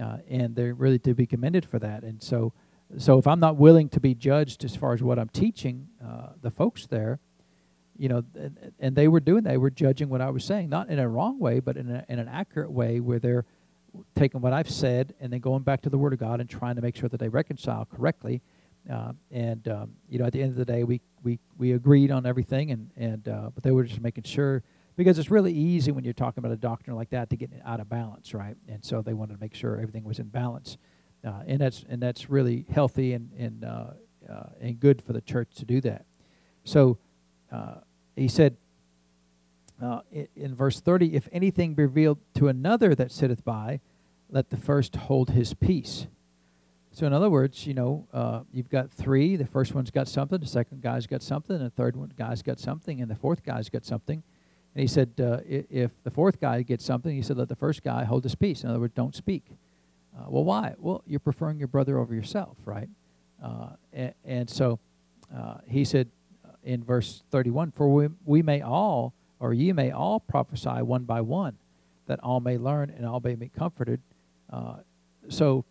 Speaker 2: uh, and they're really to be commended for that. And so, so if I'm not willing to be judged as far as what I'm teaching uh, the folks there, you know, and, and, they were doing, they were judging what I was saying, not in a wrong way, but in, a, in an accurate way, where they're taking what I've said and then going back to the Word of God and trying to make sure that they reconcile correctly. Uh, and um, you know, at the end of the day, we we we agreed on everything, and and uh, but they were just making sure because it's really easy when you're talking about a doctrine like that to get out of balance, right? And so they wanted to make sure everything was in balance, uh, and that's and that's really healthy and and uh, uh, and good for the church to do that. So uh, he said, uh, in verse 30, if anything be revealed to another that sitteth by, let the first hold his peace. So, in other words, you know, uh, you've got three. The first one's got something, the second guy's got something, the third one guy's got something, and the fourth guy's got something. And he said, uh, if the fourth guy gets something, he said, let the first guy hold his peace. In other words, don't speak. Uh, well, why? Well, you're preferring your brother over yourself, right? Uh, and, and, so uh, he said in verse 31, for we, we may all or ye may all prophesy one by one, that all may learn and all may be comforted. Uh, so,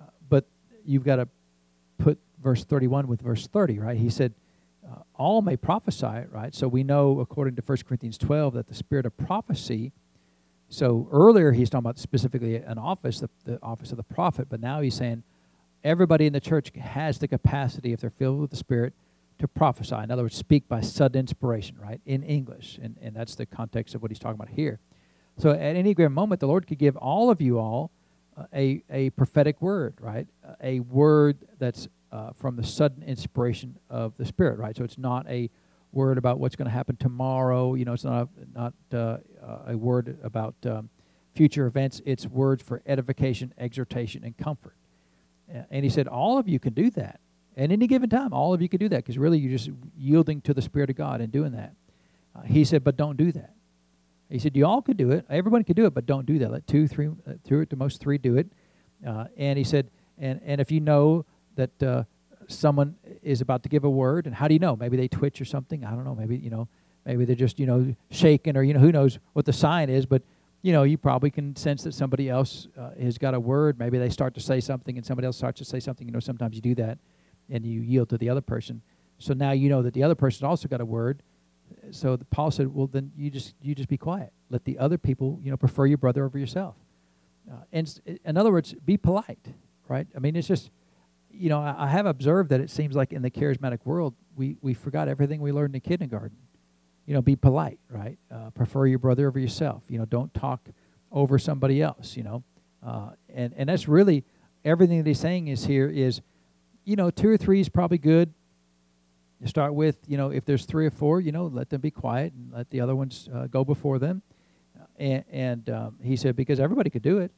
Speaker 2: uh, but you've got to put verse 31 with verse 30, right? He said, uh, all may prophesy, right? So we know, according to 1 Corinthians 12, that the spirit of prophecy. So earlier he's talking about specifically an office, the, the office of the prophet, but now he's saying everybody in the church has the capacity, if they're filled with the Spirit, to prophesy. In other words, speak by sudden inspiration, right, in English. And, and that's the context of what he's talking about here. So at any given moment, the Lord could give all of you all uh, a, a prophetic word, right? A word that's uh, from the sudden inspiration of the Spirit, right? So it's not a word about what's going to happen tomorrow. You know, it's not a, not uh, a word about um, future events. It's words for edification, exhortation, and comfort. And he said, all of you can do that. At any given time, all of you can do that because really you're just yielding to the Spirit of God and doing that. Uh, he said, but don't do that. He said, you all could do it. Everyone could do it, but don't do that. Let two, three, uh, at the most three do it. Uh, and he said, and, and if you know that uh, someone is about to give a word, and how do you know? Maybe they twitch or something. I don't know. Maybe, you know, maybe they're just, you know, shaking or, you know, who knows what the sign is. But, you know, you probably can sense that somebody else uh, has got a word. Maybe they start to say something and somebody else starts to say something. You know, sometimes you do that and you yield to the other person. So now you know that the other person also got a word. So Paul said, "Well, then you just you just be quiet. Let the other people, you know, prefer your brother over yourself." Uh, and in other words, be polite, right? I mean, it's just, you know, I, I have observed that it seems like in the charismatic world, we we forgot everything we learned in kindergarten. you know, be polite, right? Uh, prefer your brother over yourself. You know, don't talk over somebody else. You know, uh, and and that's really everything that he's saying is here is, you know, two or three is probably good. You start with, you know, if there's three or four, you know, let them be quiet and let the other ones uh, go before them. And, and um, he said because everybody could do it.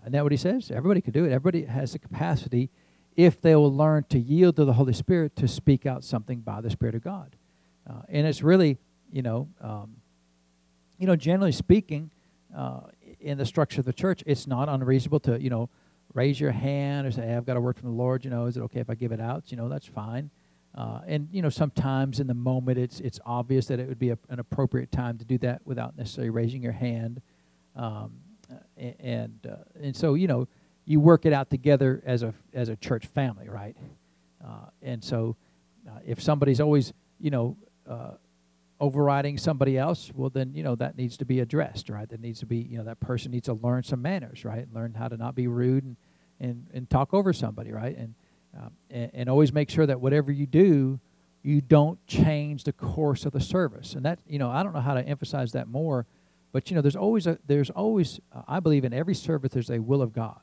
Speaker 2: Isn't that what he says? Everybody could do it. Everybody has the capacity if they will learn to yield to the Holy Spirit to speak out something by the Spirit of God. Uh, and it's really, you know, um, you know, generally speaking, uh, in the structure of the church, it's not unreasonable to, you know, raise your hand or say, hey, I've got a word from the Lord. You know, is it okay if I give it out? You know, that's fine. Uh, and you know, sometimes in the moment, it's it's obvious that it would be a, an appropriate time to do that without necessarily raising your hand. Um, and uh, and so you know, you work it out together as a as a church family, right? Uh, and so, uh, if somebody's always you know uh, overriding somebody else, well then you know that needs to be addressed, right? That needs to be you know that person needs to learn some manners, right? Learn how to not be rude and and, and talk over somebody, right? And, um, and and always make sure that whatever you do, you don't change the course of the service. And that you know I don't know how to emphasize that more, but you know there's always a there's always uh, I believe in every service there's a will of God.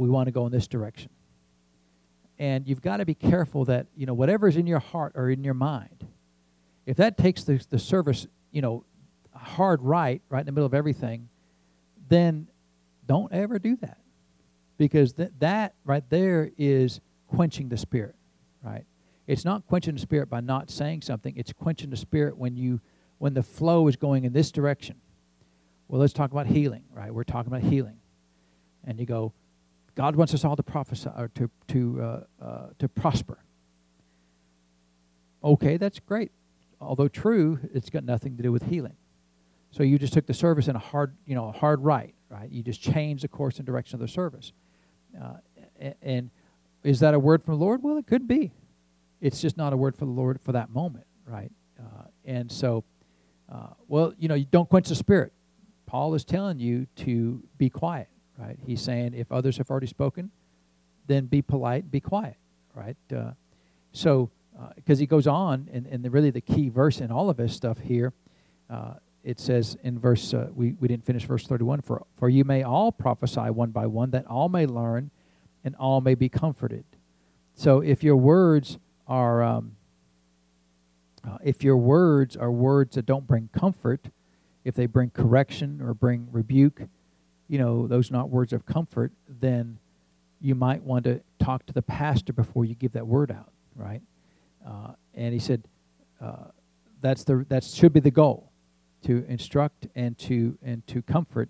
Speaker 2: We want to go in this direction. And you've got to be careful that, you know, whatever's in your heart or in your mind, if that takes the, the service, you know, hard right, right in the middle of everything, then don't ever do that. Because th- that right there is quenching the spirit, right? It's not quenching the spirit by not saying something, it's quenching the spirit when you when the flow is going in this direction. Well, let's talk about healing, right? We're talking about healing. And you go, God wants us all to prophesy or to to uh, uh, to prosper. Okay, that's great although true, it's got nothing to do with healing. So you just took the service in a hard, you know, a hard right, right? You just changed the course and direction of the service. Uh, and is that a word from the Lord? Well, it could be. It's just not a word for the Lord for that moment, right? Uh, and so, uh, well, you know, you don't quench the spirit. Paul is telling you to be quiet, right? He's saying if others have already spoken, then be polite, be quiet, right? Uh, so because uh, he goes on, and, and the, really the key verse in all of his stuff here, uh, it says in verse, uh, we, we didn't finish verse 31, for, for you may all prophesy one by one, that all may learn and all may be comforted. So if your words are, um, uh, if your words are words that don't bring comfort, if they bring correction or bring rebuke, you know, those not words of comfort, then you might want to talk to the pastor before you give that word out, right? Uh, and he said, uh, that's the that should be the goal, to instruct and to and to comfort.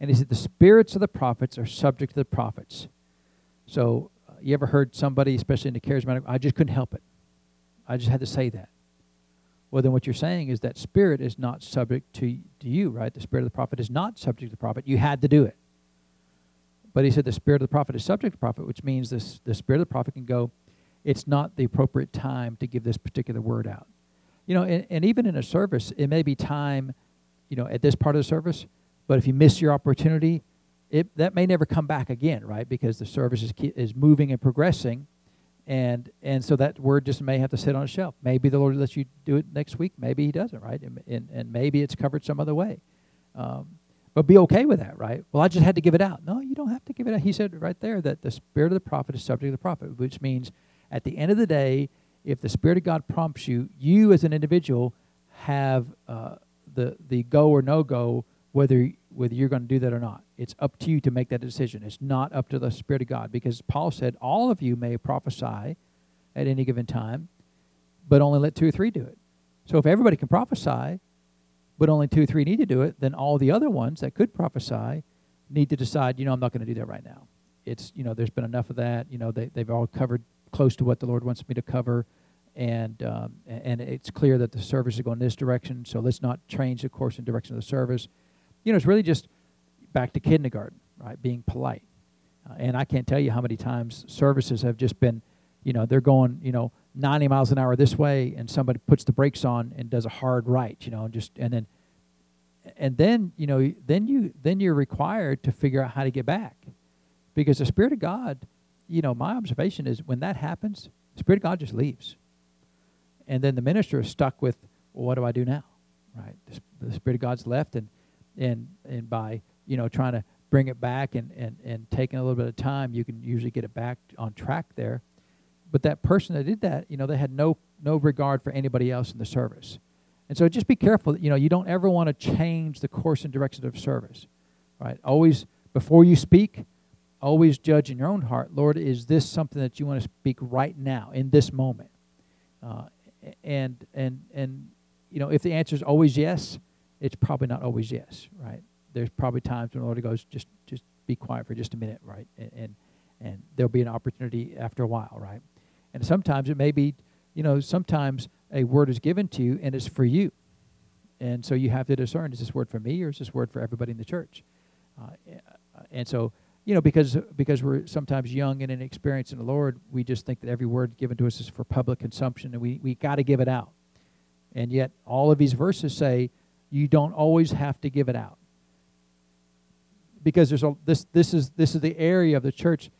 Speaker 2: And he said the spirits of the prophets are subject to the prophets. So uh, you ever heard somebody, especially in the charismatic, I just couldn't help it. I just had to say that. Well, then what you're saying is that spirit is not subject to, to you, right? The spirit of the prophet is not subject to the prophet. You had to do it. But he said the spirit of the prophet is subject to the prophet, which means this, the spirit of the prophet can go, it's not the appropriate time to give this particular word out. You know, and, and even in a service, it may be time, you know, at this part of the service, but if you miss your opportunity, it, that may never come back again, right? Because the service is, is moving and progressing, and and so that word just may have to sit on a shelf. Maybe the Lord lets you do it next week. Maybe He doesn't, right? And and, and maybe it's covered some other way. Um, but be okay with that, right? Well, I just had to give it out. No, you don't have to give it out. He said right there that the spirit of the prophet is subject to the prophet, which means at the end of the day, if the Spirit of God prompts you, you as an individual have uh, the the go or no go whether whether you're going to do that or not. It's up to you to make that decision. It's not up to the Spirit of God because Paul said all of you may prophesy at any given time, but only let two or three do it. So if everybody can prophesy, but only two or three need to do it, then all the other ones that could prophesy need to decide, you know, I'm not going to do that right now. It's, you know, there's been enough of that. You know, they, they've all covered close to what the Lord wants me to cover. And um, and it's clear that the service is going this direction, so let's not change the course and direction of the service. You know, it's really just back to kindergarten, right? Being polite. Uh, and I can't tell you how many times services have just been, you know, they're going, you know, 90 miles an hour this way, and somebody puts the brakes on and does a hard right, you know, and just and then and then you know then you then you're required to figure out how to get back because the spirit of god you know, my observation is when that happens, the Spirit of God just leaves. And then the minister is stuck with, well, what do I do now? Right? The, the Spirit of God's left, and and and by you know trying to bring it back and, and, and taking a little bit of time, you can usually get it back on track there. But that person that did that, you know, they had no no regard for anybody else in the service. And so just be careful that, you know, you don't ever want to change the course and direction of service. Right? Always before you speak, always judge in your own heart, Lord, is this something that you want to speak right now in this moment? Uh, and and and you know, if the answer is always yes, it's probably not always yes, right? There's probably times when the Lord goes, just just be quiet for just a minute, right? And, and and there'll be an opportunity after a while, right? And sometimes it may be, you know, sometimes a word is given to you and it's for you. And so you have to discern is this word for me or is this word for everybody in the church? Uh, and so, you know, because because we're sometimes young and inexperienced in the Lord, we just think that every word given to us is for public consumption and we, we got to give it out. And yet, all of these verses say you don't always have to give it out. Because there's a, this, this, is, this is the area of the church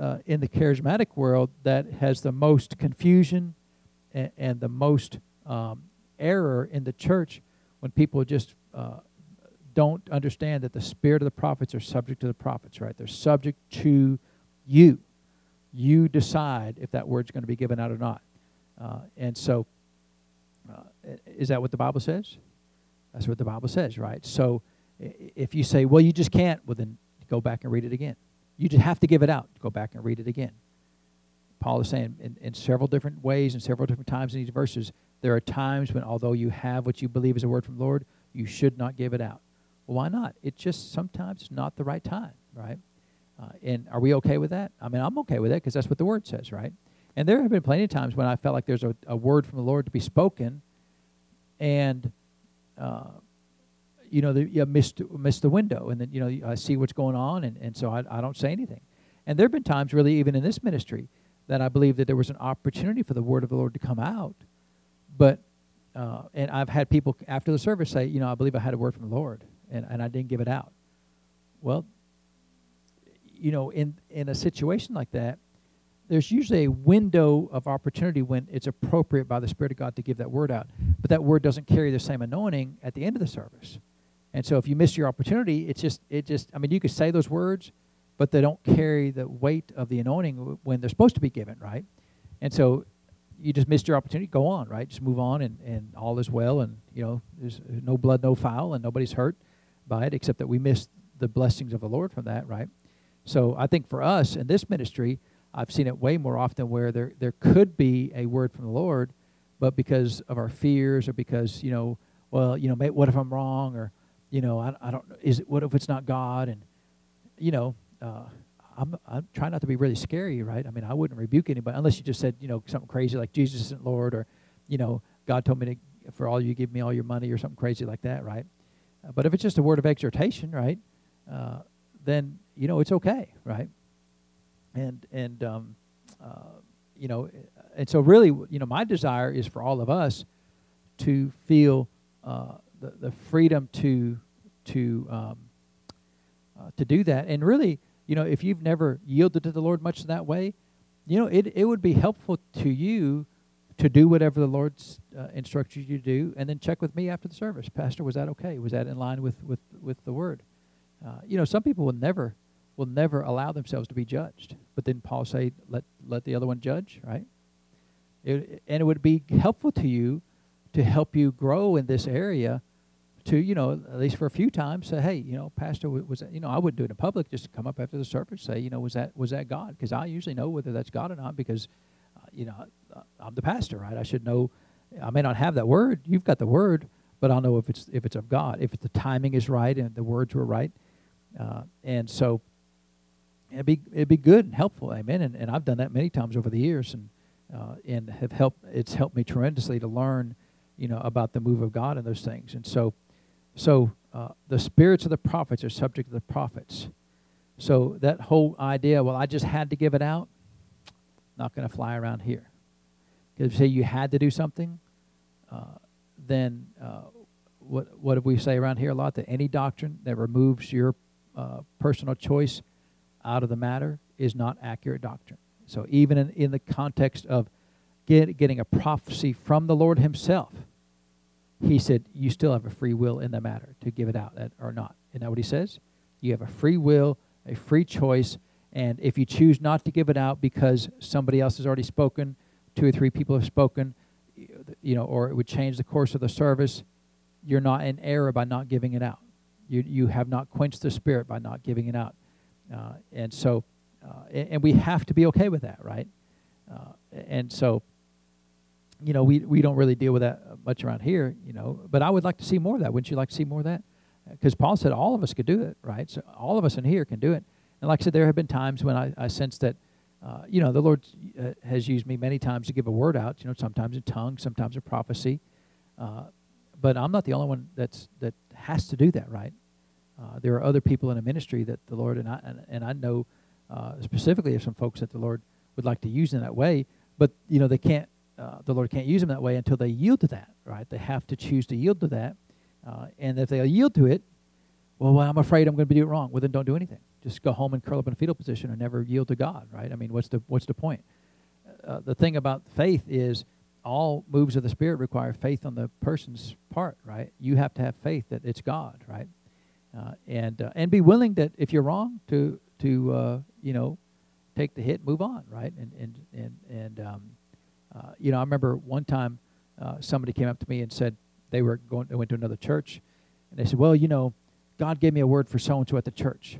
Speaker 2: uh, in the charismatic world that has the most confusion and, and the most um, error in the church when people just uh, don't understand that the spirit of the prophets are subject to the prophets, right? They're subject to you. You decide if that word's going to be given out or not. Uh, and so, uh, is that what the Bible says? That's what the Bible says, right? So, if you say, well, you just can't, well, then go back and read it again. You just have to give it out. Go back and read it again. Paul is saying in, in several different ways and several different times in these verses, there are times when, although you have what you believe is a word from the Lord, you should not give it out. Well, why not? It's just sometimes not the right time, right? Uh, and are we okay with that? I mean, I'm okay with it because that's what the word says, right? And there have been plenty of times when I felt like there's a, a word from the Lord to be spoken, and uh, you know, the, you missed missed the window, and then you know I see what's going on, and, and so I, I don't say anything. And there have been times, really, even in this ministry, that I believe that there was an opportunity for the word of the Lord to come out, but uh, and I've had people after the service say, you know, I believe I had a word from the Lord, and, and I didn't give it out. Well, you know, in in a situation like that, there's usually a window of opportunity when it's appropriate by the Spirit of God to give that word out. But that word doesn't carry the same anointing at the end of the service. And so if you miss your opportunity, it's just it just I mean you could say those words, but they don't carry the weight of the anointing when they're supposed to be given, right? And so you just missed your opportunity, go on, right? Just move on and, and all is well and you know, there's no blood, no foul, and nobody's hurt by it, except that we missed the blessings of the Lord from that, right? So I think for us in this ministry, I've seen it way more often where there there could be a word from the Lord, but because of our fears or because you know, well, you know, what if I'm wrong or you know, I, I don't is it what if it's not God and you know, uh, I'm I'm trying not to be really scary, right? I mean, I wouldn't rebuke anybody unless you just said you know something crazy like Jesus isn't Lord or you know God told me to for all you give me all your money or something crazy like that, right? Uh, but if it's just a word of exhortation, right? Uh, then you know it's okay, right? and and um, uh, you know, and so really, you know, my desire is for all of us to feel uh, the the freedom to to um, uh, to do that, and really, you know, if you've never yielded to the Lord much in that way, you know, it it would be helpful to you to do whatever the Lord's uh, instructs you to do, and then check with me after the service, Pastor. Was that okay? Was that in line with with with the Word? Uh, you know, some people will never will never allow themselves to be judged. But then Paul say, let let the other one judge, right? It, and it would be helpful to you to help you grow in this area. To you know, at least for a few times, say, hey, you know, Pastor, was that, you know, I wouldn't do it in public. Just come up after the service, say, you know, was that was that God? Because I usually know whether that's God or not because, uh, you know, uh, I'm the pastor, right? I should know. I may not have that word. You've got the word, but I'll know if it's if it's of God, if the timing is right and the words were right. Uh, and so it'd be it'd be good and helpful, amen. And, and I've done that many times over the years, and uh, and have helped. It's helped me tremendously to learn, you know, about the move of God and those things. And so, so uh, the spirits of the prophets are subject to the prophets. So that whole idea, well, I just had to give it out, not going to fly around here. Because say you had to do something, uh, then uh, what what do we say around here a lot? That any doctrine that removes your uh, personal choice out of the matter is not accurate doctrine. So even in, in the context of get, getting a prophecy from the Lord himself, he said, You still have a free will in the matter to give it out or not. Isn't that what he says? You have a free will, a free choice, and if you choose not to give it out because somebody else has already spoken, two or three people have spoken, you know, or it would change the course of the service, you're not in error by not giving it out. You, you have not quenched the spirit by not giving it out. Uh, and so, uh, and, and, we have to be okay with that, right? Uh, and so, you know, we, we don't really deal with that much around here, you know, but I would like to see more of that. Wouldn't you like to see more of that? Because Paul said all of us could do it, right? So all of us in here can do it. And like I said, there have been times when I, I sense that, uh, you know, the Lord uh, has used me many times to give a word out, you know, sometimes in tongues, sometimes in prophecy. Uh, but I'm not the only one that's that has to do that, right? Uh, there are other people in a ministry that the Lord and I and, and I know uh, specifically of some folks that the Lord would like to use in that way, but you know they can't. Uh, the Lord can't use them that way until they yield to that, right? They have to choose to yield to that, uh, and if they yield to it, well, well I'm afraid I'm going to be do it wrong. Well, then don't do anything. Just go home and curl up in a fetal position and never yield to God, right? I mean, what's the what's the point? Uh, the thing about faith is all moves of the Spirit require faith on the person's part, right? You have to have faith that it's God, right? Uh, and uh, and be willing that if you're wrong to to you know take the hit, move on, right? And and and and um, uh, you know, I remember one time uh, somebody came up to me and said they were going, they went to another church, and they said, well, you know, God gave me a word for so and so at the church,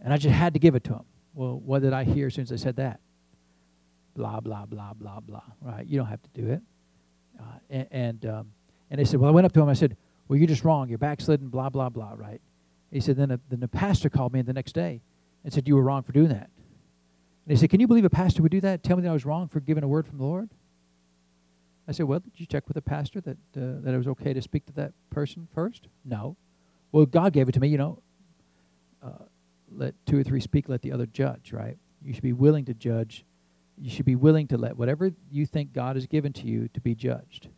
Speaker 2: and I just had to give it to him. Well, what did I hear as soon as they said that? blah blah blah blah blah. Right? You don't have to do it. Uh, and and, um, and they said, well, I went up to him. I said, well, you're just wrong. You're backslidden. Blah blah blah. Right? He said, then a, then the pastor called me the next day and said you were wrong for doing that. And he said, can you believe a pastor would do that? Tell me that I was wrong for giving a word from the Lord. I said, well, did you check with the pastor that uh, that it was okay to speak to that person first? No. Well, God gave it to me. You know, uh, let two or three speak, let the other judge. Right? You should be willing to judge you should be willing to let whatever you think God has given to you to be judged.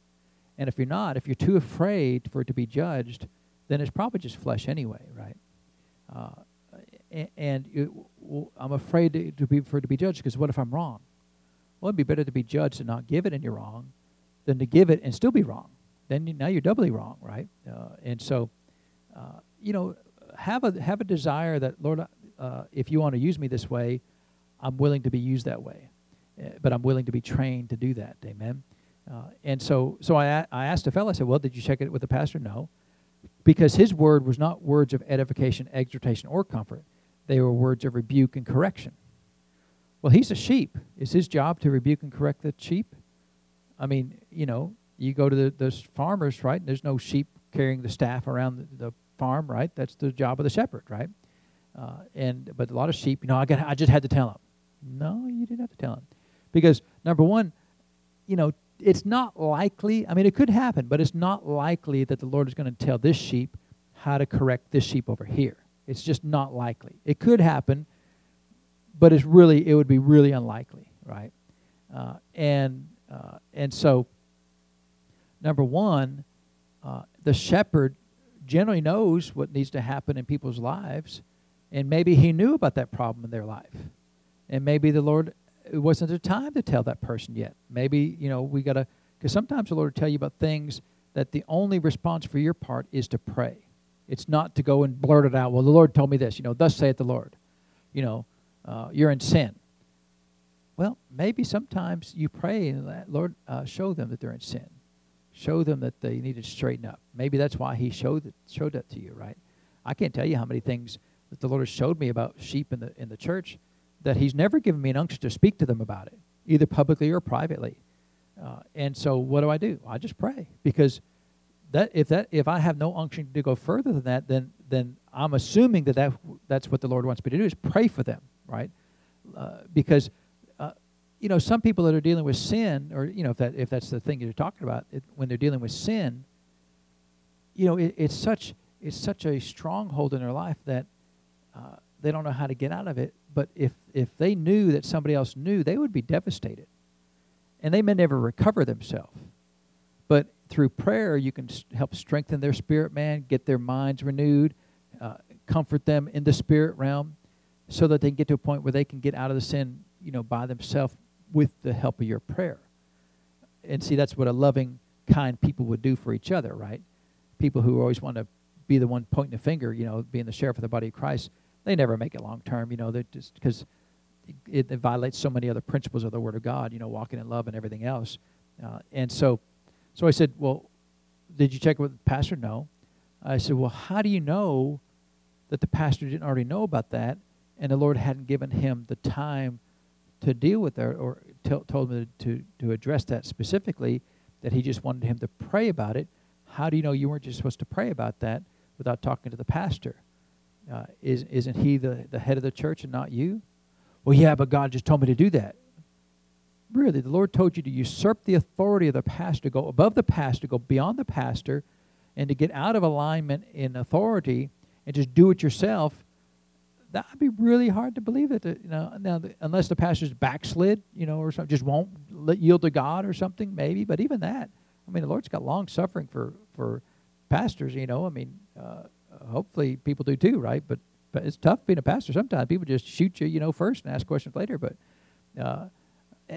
Speaker 2: And if you're not, if you're too afraid for it to be judged, then it's probably just flesh anyway, right? Uh, and, well, I'm afraid to, to, be for it to be judged because what if I'm wrong? Well, it'd be better to be judged and not give it and you're wrong than to give it and still be wrong. Then you, now you're doubly wrong, right? Uh, and so, uh, you know, have a have a desire that Lord, uh, if you want to use me this way, I'm willing to be used that way. Uh, but I'm willing to be trained to do that. Amen. Uh, and so, so I, I asked a fellow. I said, "Well, did you check it with the pastor?" No, because his word was not words of edification, exhortation, or comfort. They were words of rebuke and correction. Well, he's a sheep. Is his job to rebuke and correct the sheep? I mean, you know, you go to the, those farmers, right? And There's no sheep carrying the staff around the, the farm, right? That's the job of the shepherd, right? Uh, and but a lot of sheep, you know, I got, I just had to tell him. No, you didn't have to tell him. Because, number one, you know, it's not likely, I mean, it could happen, but it's not likely that the Lord is going to tell this sheep how to correct this sheep over here. It's just not likely. It could happen, but it's really, it would be really unlikely, right? Uh, and, uh, and so, number one, uh, the shepherd generally knows what needs to happen in people's lives, and maybe he knew about that problem in their life. And maybe the Lord it wasn't the time to tell that person yet. Maybe, you know, we got to, because sometimes the Lord will tell you about things that the only response for your part is to pray. It's not to go and blurt it out. Well, the Lord told me this, you know, thus saith the Lord. You know, uh, you're in sin. Well, maybe sometimes you pray and Lord, uh, show them that they're in sin. Show them that they need to straighten up. Maybe that's why He showed it, showed that to you, right? I can't tell you how many things that the Lord has showed me about sheep in the in the church that he's never given me an unction to speak to them about it, either publicly or privately. Uh, and so what do I do? I just pray because that if that if I have no unction to go further than that, then then I'm assuming that, that that's what the Lord wants me to do is pray for them, right? Uh, because uh, you know some people that are dealing with sin, or you know if that if that's the thing you're talking about, it, when they're dealing with sin, you know it, it's such it's such a stronghold in their life that uh, they don't know how to get out of it but if, if they knew that somebody else knew, they would be devastated. And they may never recover themselves. But through prayer, you can help strengthen their spirit man, get their minds renewed, uh, comfort them in the spirit realm, so that they can get to a point where they can get out of the sin, you know, by themselves with the help of your prayer. And see, that's what a loving kind people would do for each other, right? People who always want to be the one pointing the finger, you know, being the sheriff of the body of Christ, they never make it long term, you know, they just because it, it, violates so many other principles of the Word of God, you know, walking in love and everything else. Uh, and so, so I said, well, did you check with the pastor? No. I said, well, how do you know that the pastor didn't already know about that, and the Lord hadn't given him the time to deal with that, or t- told him to to address that specifically? That he just wanted him to pray about it. How do you know you weren't just supposed to pray about that without talking to the pastor? Uh, is isn't he the the head of the church and not you? Well, yeah, but God just told me to do that. Really, the Lord told you to usurp the authority of the pastor, go above the pastor, go beyond the pastor, and to get out of alignment in authority and just do it yourself. That would be really hard to believe it. you know, now the, unless the pastor's backslid, you know, or something, just won't yield to God or something, maybe. But even that, I mean, the Lord's got long suffering for for pastors, you know. I mean, uh, hopefully people do too, right? But but it's tough being a pastor. Sometimes people just shoot you, you know, first and ask questions later. But uh,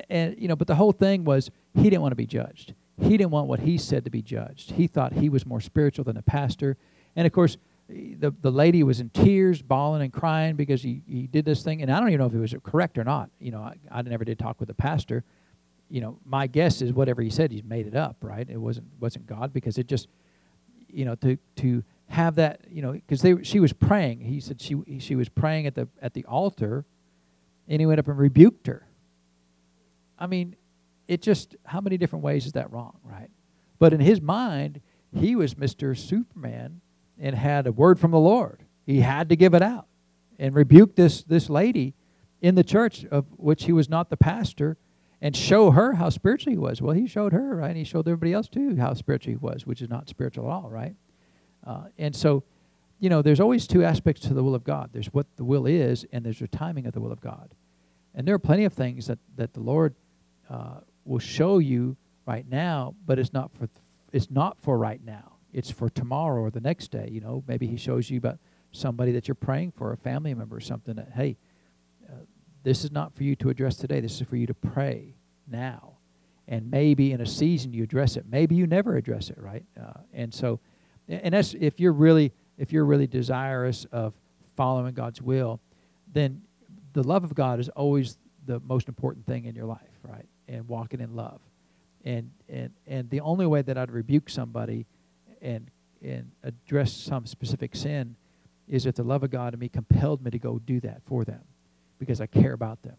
Speaker 2: and you know, but the whole thing was he didn't want to be judged. He didn't want what he said to be judged. He thought he was more spiritual than a pastor. And of course, the the lady was in tears, bawling and crying because he, he did this thing. And I don't even know if it was correct or not. You know, I, I never did talk with the pastor. You know, my guess is whatever he said, he's made it up, right? It wasn't wasn't God because it just, you know, to to have that, you know, because they she was praying. He said she she was praying at the at the altar, and he went up and rebuked her. I mean, it just how many different ways is that wrong, right? But in his mind, he was Mister Superman and had a word from the Lord. He had to give it out and rebuke this this lady in the church of which he was not the pastor and show her how spiritual he was. Well, he showed her, right? And he showed everybody else too how spiritual he was, which is not spiritual at all, right? Uh, and so, you know, there's always two aspects to the will of God. There's what the will is, and there's the timing of the will of God. And there are plenty of things that, that the Lord uh, will show you right now, but it's not for it's not for right now. It's for tomorrow or the next day. You know, maybe He shows you about somebody that you're praying for, a family member or something. That hey, uh, this is not for you to address today. This is for you to pray now. And maybe in a season you address it. Maybe you never address it, right? Uh, and so and that's if you're really if you're really desirous of following God's will, then the love of God is always the most important thing in your life, right? And walking in love. And and and the only way that I'd rebuke somebody and and address some specific sin is if the love of God in me compelled me to go do that for them because I care about them.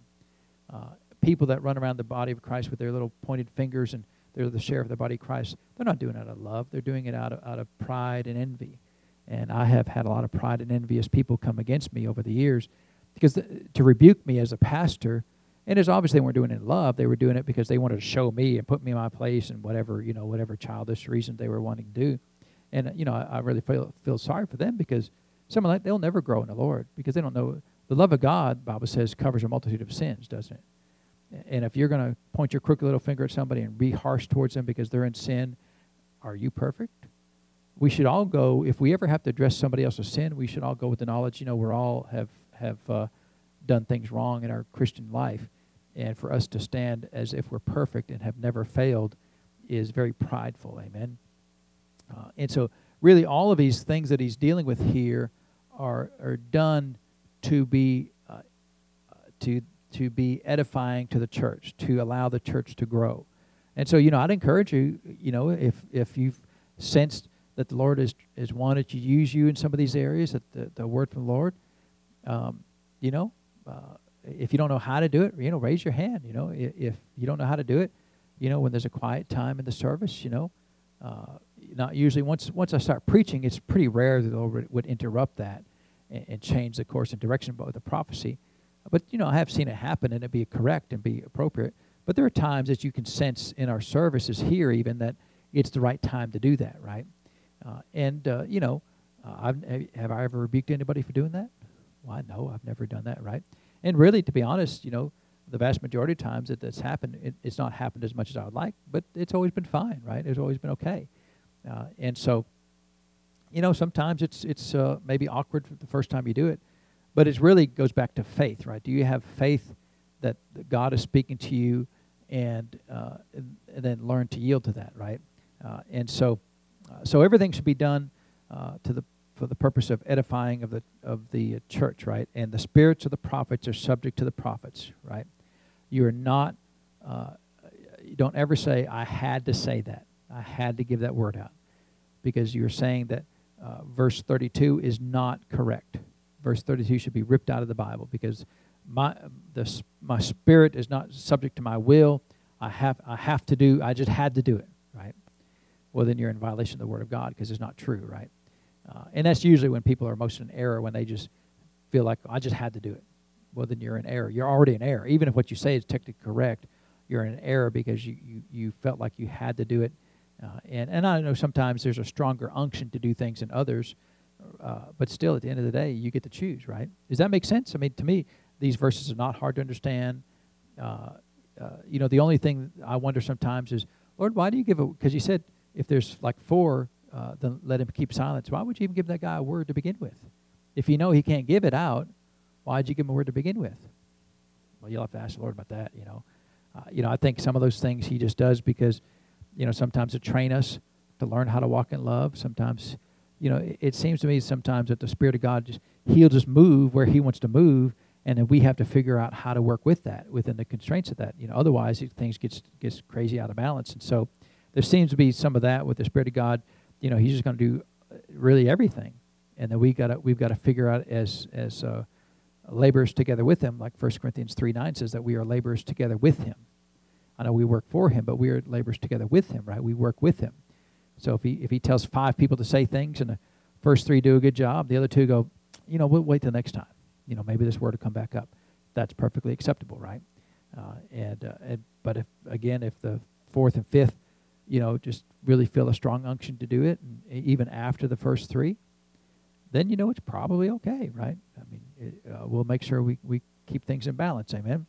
Speaker 2: Uh, people that run around the body of Christ with their little pointed fingers and they're the share of the body of Christ. They're not doing it out of love. They're doing it out of, out of pride and envy. And I have had a lot of pride and envy as people come against me over the years because to rebuke me as a pastor, and as obviously they weren't doing it in love, they were doing it because they wanted to show me and put me in my place and whatever, you know, whatever childish reason they were wanting to do. And, you know, I, I really feel, feel sorry for them because some of that, they'll never grow in the Lord because they don't know. The love of God, Bible says, covers a multitude of sins, doesn't it? And if you're going to point your crooked little finger at somebody and be harsh towards them because they're in sin, are you perfect? We should all go, if we ever have to address somebody else's sin, we should all go with the knowledge, you know, we're all have, have uh, done things wrong in our Christian life. And for us to stand as if we're perfect and have never failed is very prideful. Amen. Uh, and so, really, all of these things that he's dealing with here are, are done to be uh, to to be edifying to the church, to allow the church to grow. And so, you know, I'd encourage you, you know, if if you've sensed that the Lord has, has wanted to use you in some of these areas, that the, the word from the Lord, um, you know, uh, if you don't know how to do it, you know, raise your hand. You know, if, if, you don't know how to do it, you know, when there's a quiet time in the service, you know, uh, not usually once once I start preaching, it's pretty rare that the Lord would interrupt that and, and change the course and direction of the prophecy. But, you know, I have seen it happen and it be correct and be appropriate. But there are times that you can sense in our services here even that it's the right time to do that, right? Uh, and, uh, you know, uh, I've, have I ever rebuked anybody for doing that? Well, I know I've never done that, right? And really, to be honest, you know, the vast majority of times that that's happened, it, it's not happened as much as I would like, but it's always been fine, right? It's always been okay. Uh, and so, you know, sometimes it's it's uh, maybe awkward the first time you do it, but it really goes back to faith, right? Do you have faith that God is speaking to you and, uh, and then learn to yield to that, right? Uh, and so, uh, so everything should be done uh, to the for the purpose of edifying of the of the church, right? And the spirits of the prophets are subject to the prophets, right? You are not. Uh, you don't ever say, "I had to say that. I had to give that word out," because you're saying that uh, verse 32 is not correct. Verse 32 should be ripped out of the Bible because my the my spirit is not subject to my will. I have I have to do. I just had to do it, right? Well, then you're in violation of the Word of God because it's not true, right? Uh, and that's usually when people are most in error when they just feel like I just had to do it. Well, then you're in error. You're already in error. Even if what you say is technically correct, you're in error because you, you, you felt like you had to do it. Uh, and, and I know sometimes there's a stronger unction to do things than others, uh, but still, at the end of the day, you get to choose, right? Does that make sense? I mean, to me, these verses are not hard to understand. Uh, uh you know, the only thing I wonder sometimes is, Lord, why do you give a? Because you said if there's like four uh, then let him keep silence. Why would you even give that guy a word to begin with? If you know he can't give it out, why'd you give him a word to begin with? Well, you'll have to ask the Lord about that, you know. Uh, you know, I think some of those things he just does because, you know, sometimes to train us to learn how to walk in love. Sometimes, you know, it, it seems to me sometimes that the Spirit of God just, he'll just move where he wants to move and then we have to figure out how to work with that within the constraints of that. You know, otherwise things gets gets crazy out of balance. And so there seems to be some of that with the Spirit of God you know, he's just going to do uh, really everything, and then we got to we've got to figure out as as uh, laborers together with him, like First Corinthians three nine says that we are laborers together with him. I know we work for him, but we are laborers together with him, right? We work with him. So if he if he tells five people to say things and the first three do a good job, the other two go, you know, we'll wait till next time. You know, maybe this word will come back up. That's perfectly acceptable, right? Uh, and, uh, and but if again, if the fourth and fifth you know, just really feel a strong unction to do it, and even after the first three, then you know it's probably okay, right? I mean, it, uh, we'll make sure we, we keep things in balance, amen.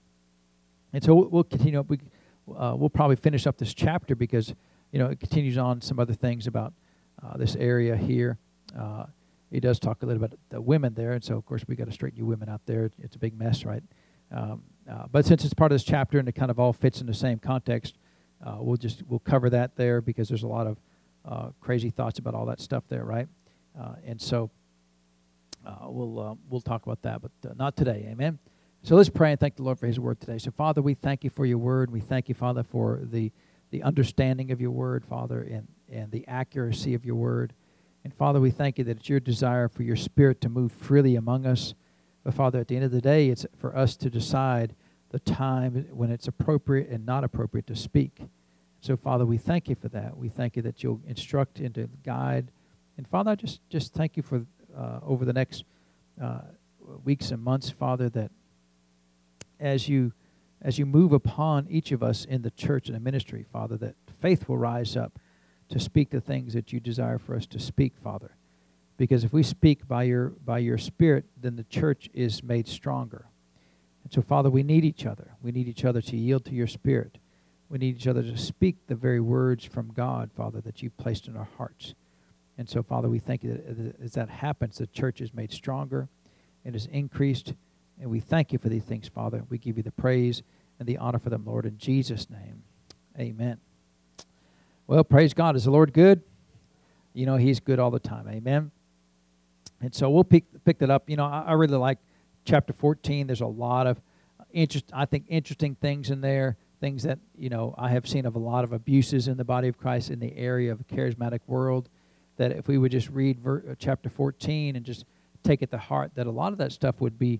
Speaker 2: And so we'll, continue. We uh, we'll probably finish up this chapter because you know it continues on some other things about uh, this area here. Uh, he does talk a little bit about the women there, and so of course we got to straighten you women out there. It's a big mess, right? Um, uh, but since it's part of this chapter and it kind of all fits in the same context, uh, we'll just we'll cover that there because there's a lot of uh, crazy thoughts about all that stuff there, right? Uh, and so uh, we'll uh, we'll talk about that, but uh, not today. Amen. So let's pray and thank the Lord for His word today. So Father, we thank you for your word. We thank you, Father, for the the understanding of your word, Father, and and the accuracy of your word. And Father, we thank you that it's your desire for your Spirit to move freely among us. But Father, at the end of the day, it's for us to decide the time when it's appropriate and not appropriate to speak. So, Father, we thank you for that. We thank you that you'll instruct and to guide. And, Father, I just, just thank you for uh, over the next uh, weeks and months, Father, that as you as you move upon each of us in the church and the ministry, Father, that faith will rise up to speak the things that you desire for us to speak, Father. Because if we speak by your by your Spirit, then the church is made stronger. And so, Father, we need each other. We need each other to yield to your Spirit. We need each other to speak the very words from God, Father, that you've placed in our hearts. And so, Father, we thank you that as that happens, the church is made stronger and is increased. And we thank you for these things, Father. We give you the praise and the honor for them, Lord, in Jesus' name. Amen. Well, praise God. Is the Lord good? You know, He's good all the time. Amen. And so we'll pick, pick that up. You know, I, I really like chapter 14. There's a lot of interest, I think, interesting things in there. Things that you know I have seen of a lot of abuses in the body of Christ in the area of the charismatic world. That if we would just read ver- uh, chapter 14 and just take it to heart, that a lot of that stuff would be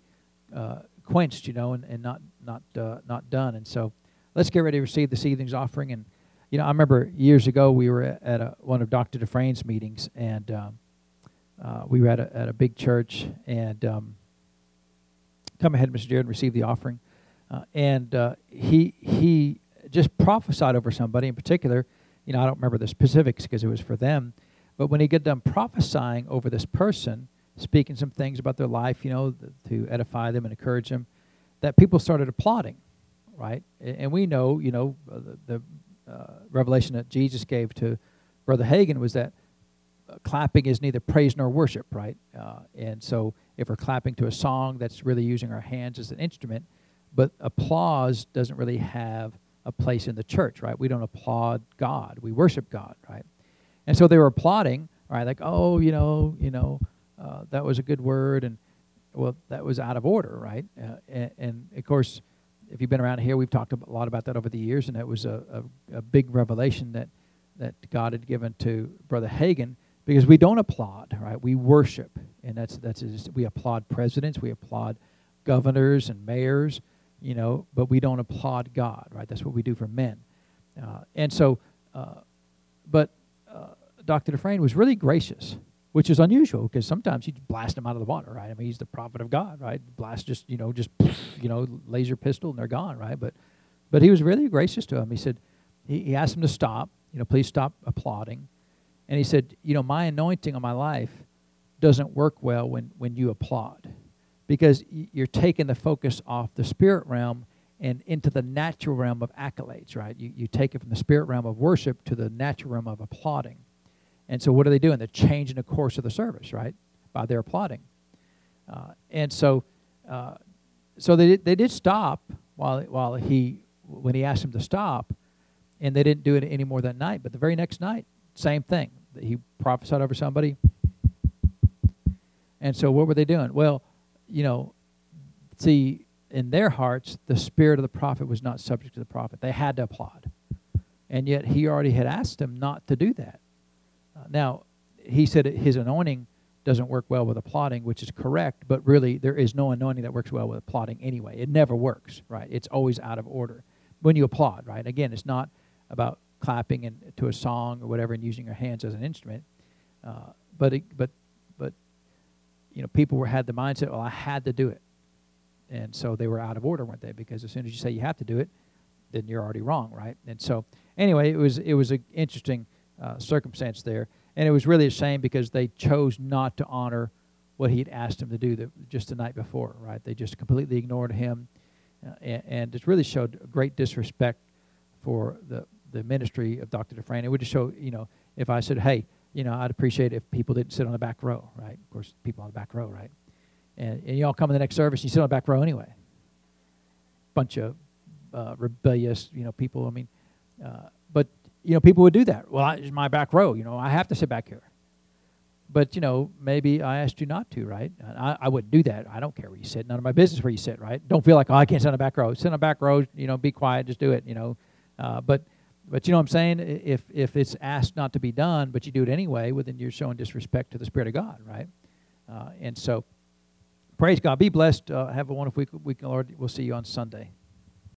Speaker 2: uh, quenched, you know, and, and not not uh, not done. And so, let's get ready to receive this evening's offering. And you know, I remember years ago we were at a, one of Dr. Dufresne's meetings, and um, uh, we were at a, at a big church, and um, come ahead, Mr. Jared, and receive the offering. Uh, and uh, he he just prophesied over somebody in particular. You know, I don't remember the specifics because it was for them. But when he got done prophesying over this person, speaking some things about their life, you know, to edify them and encourage them, that people started applauding, right? And we know, you know, uh, the, uh, revelation that Jesus gave to Brother Hagin was that uh, clapping is neither praise nor worship, right? And so if we're clapping to a song, that's really using our hands as an instrument. But applause doesn't really have a place in the church, right? We don't applaud God. We worship God, right? And so they were applauding, right? Like, oh, you know, you know, uh, that was a good word, and well, that was out of order, right? Uh, and, and, of course, if you've been around here, we've talked a lot about that over the years, and that was a, a, a big revelation that that God had given to Brother Hagin because we don't applaud, right? We worship, and that's that's just, we applaud presidents, we applaud governors and mayors, you know, but we don't applaud God, right? That's what we do for men, uh, and so, uh, but uh, Dr. Dufresne was really gracious, which is unusual because sometimes you blast them out of the water, right? I mean, he's the prophet of God, right? Blast just you know just you know laser pistol and they're gone, right? But but he was really gracious to him. He said he, he asked him to stop, you know, please stop applauding. And he said, you know, my anointing on my life doesn't work well when, when you applaud because you're taking the focus off the spirit realm and into the natural realm of accolades, right? You, you take it from the spirit realm of worship to the natural realm of applauding. And so what are they doing? They're changing the course of the service, right? By their applauding. Uh, and so uh, so they, they did stop while, while he, when he asked him to stop, and they didn't do it any more that night. But the very next night, same thing. He prophesied over somebody. And so what were they doing? Well, you know, see, in their hearts, the spirit of the prophet was not subject to the prophet. They had to applaud. And yet he already had asked them not to do that. Uh, now, he said his anointing doesn't work well with applauding, which is correct, but really there is no anointing that works well with applauding anyway. It never works, right? It's always out of order when you applaud, right? Again, it's not about clapping and to a song or whatever and using your hands as an instrument. Uh, but it, but but you know, people were had the mindset, well, I had to do it, and so they were out of order, weren't they? Because as soon as you say you have to do it, then you're already wrong, right? And so anyway, it was it was an interesting uh, circumstance there, and it was really a shame because they chose not to honor what he had asked them to do the, just the night before, right? They just completely ignored him, uh, and, and it really showed great disrespect for the the ministry of Dr. Dufresne. It would just show, you know, if I said, hey, you know, I'd appreciate if people didn't sit on the back row, right? Of course, people on the back row, right? And, and y'all come in the next service, you sit on the back row anyway. Bunch of uh, rebellious, you know, people. I mean, uh, but you know, people would do that. Well, I, it's my back row. You know, I have to sit back here. But you know, maybe I asked you not to, right? I, I wouldn't do that. I don't care where you sit. None of my business where you sit, right? Don't feel like oh, I can't sit on the back row. Sit on the back row. You know, be quiet. Just do it. You know, uh, but but you know what I'm saying? If if it's asked not to be done, but you do it anyway, well, then you're showing disrespect to the Spirit of God, right? Uh, and so, praise God. Be blessed. Uh, have a wonderful week, week, Lord. We'll see you on Sunday.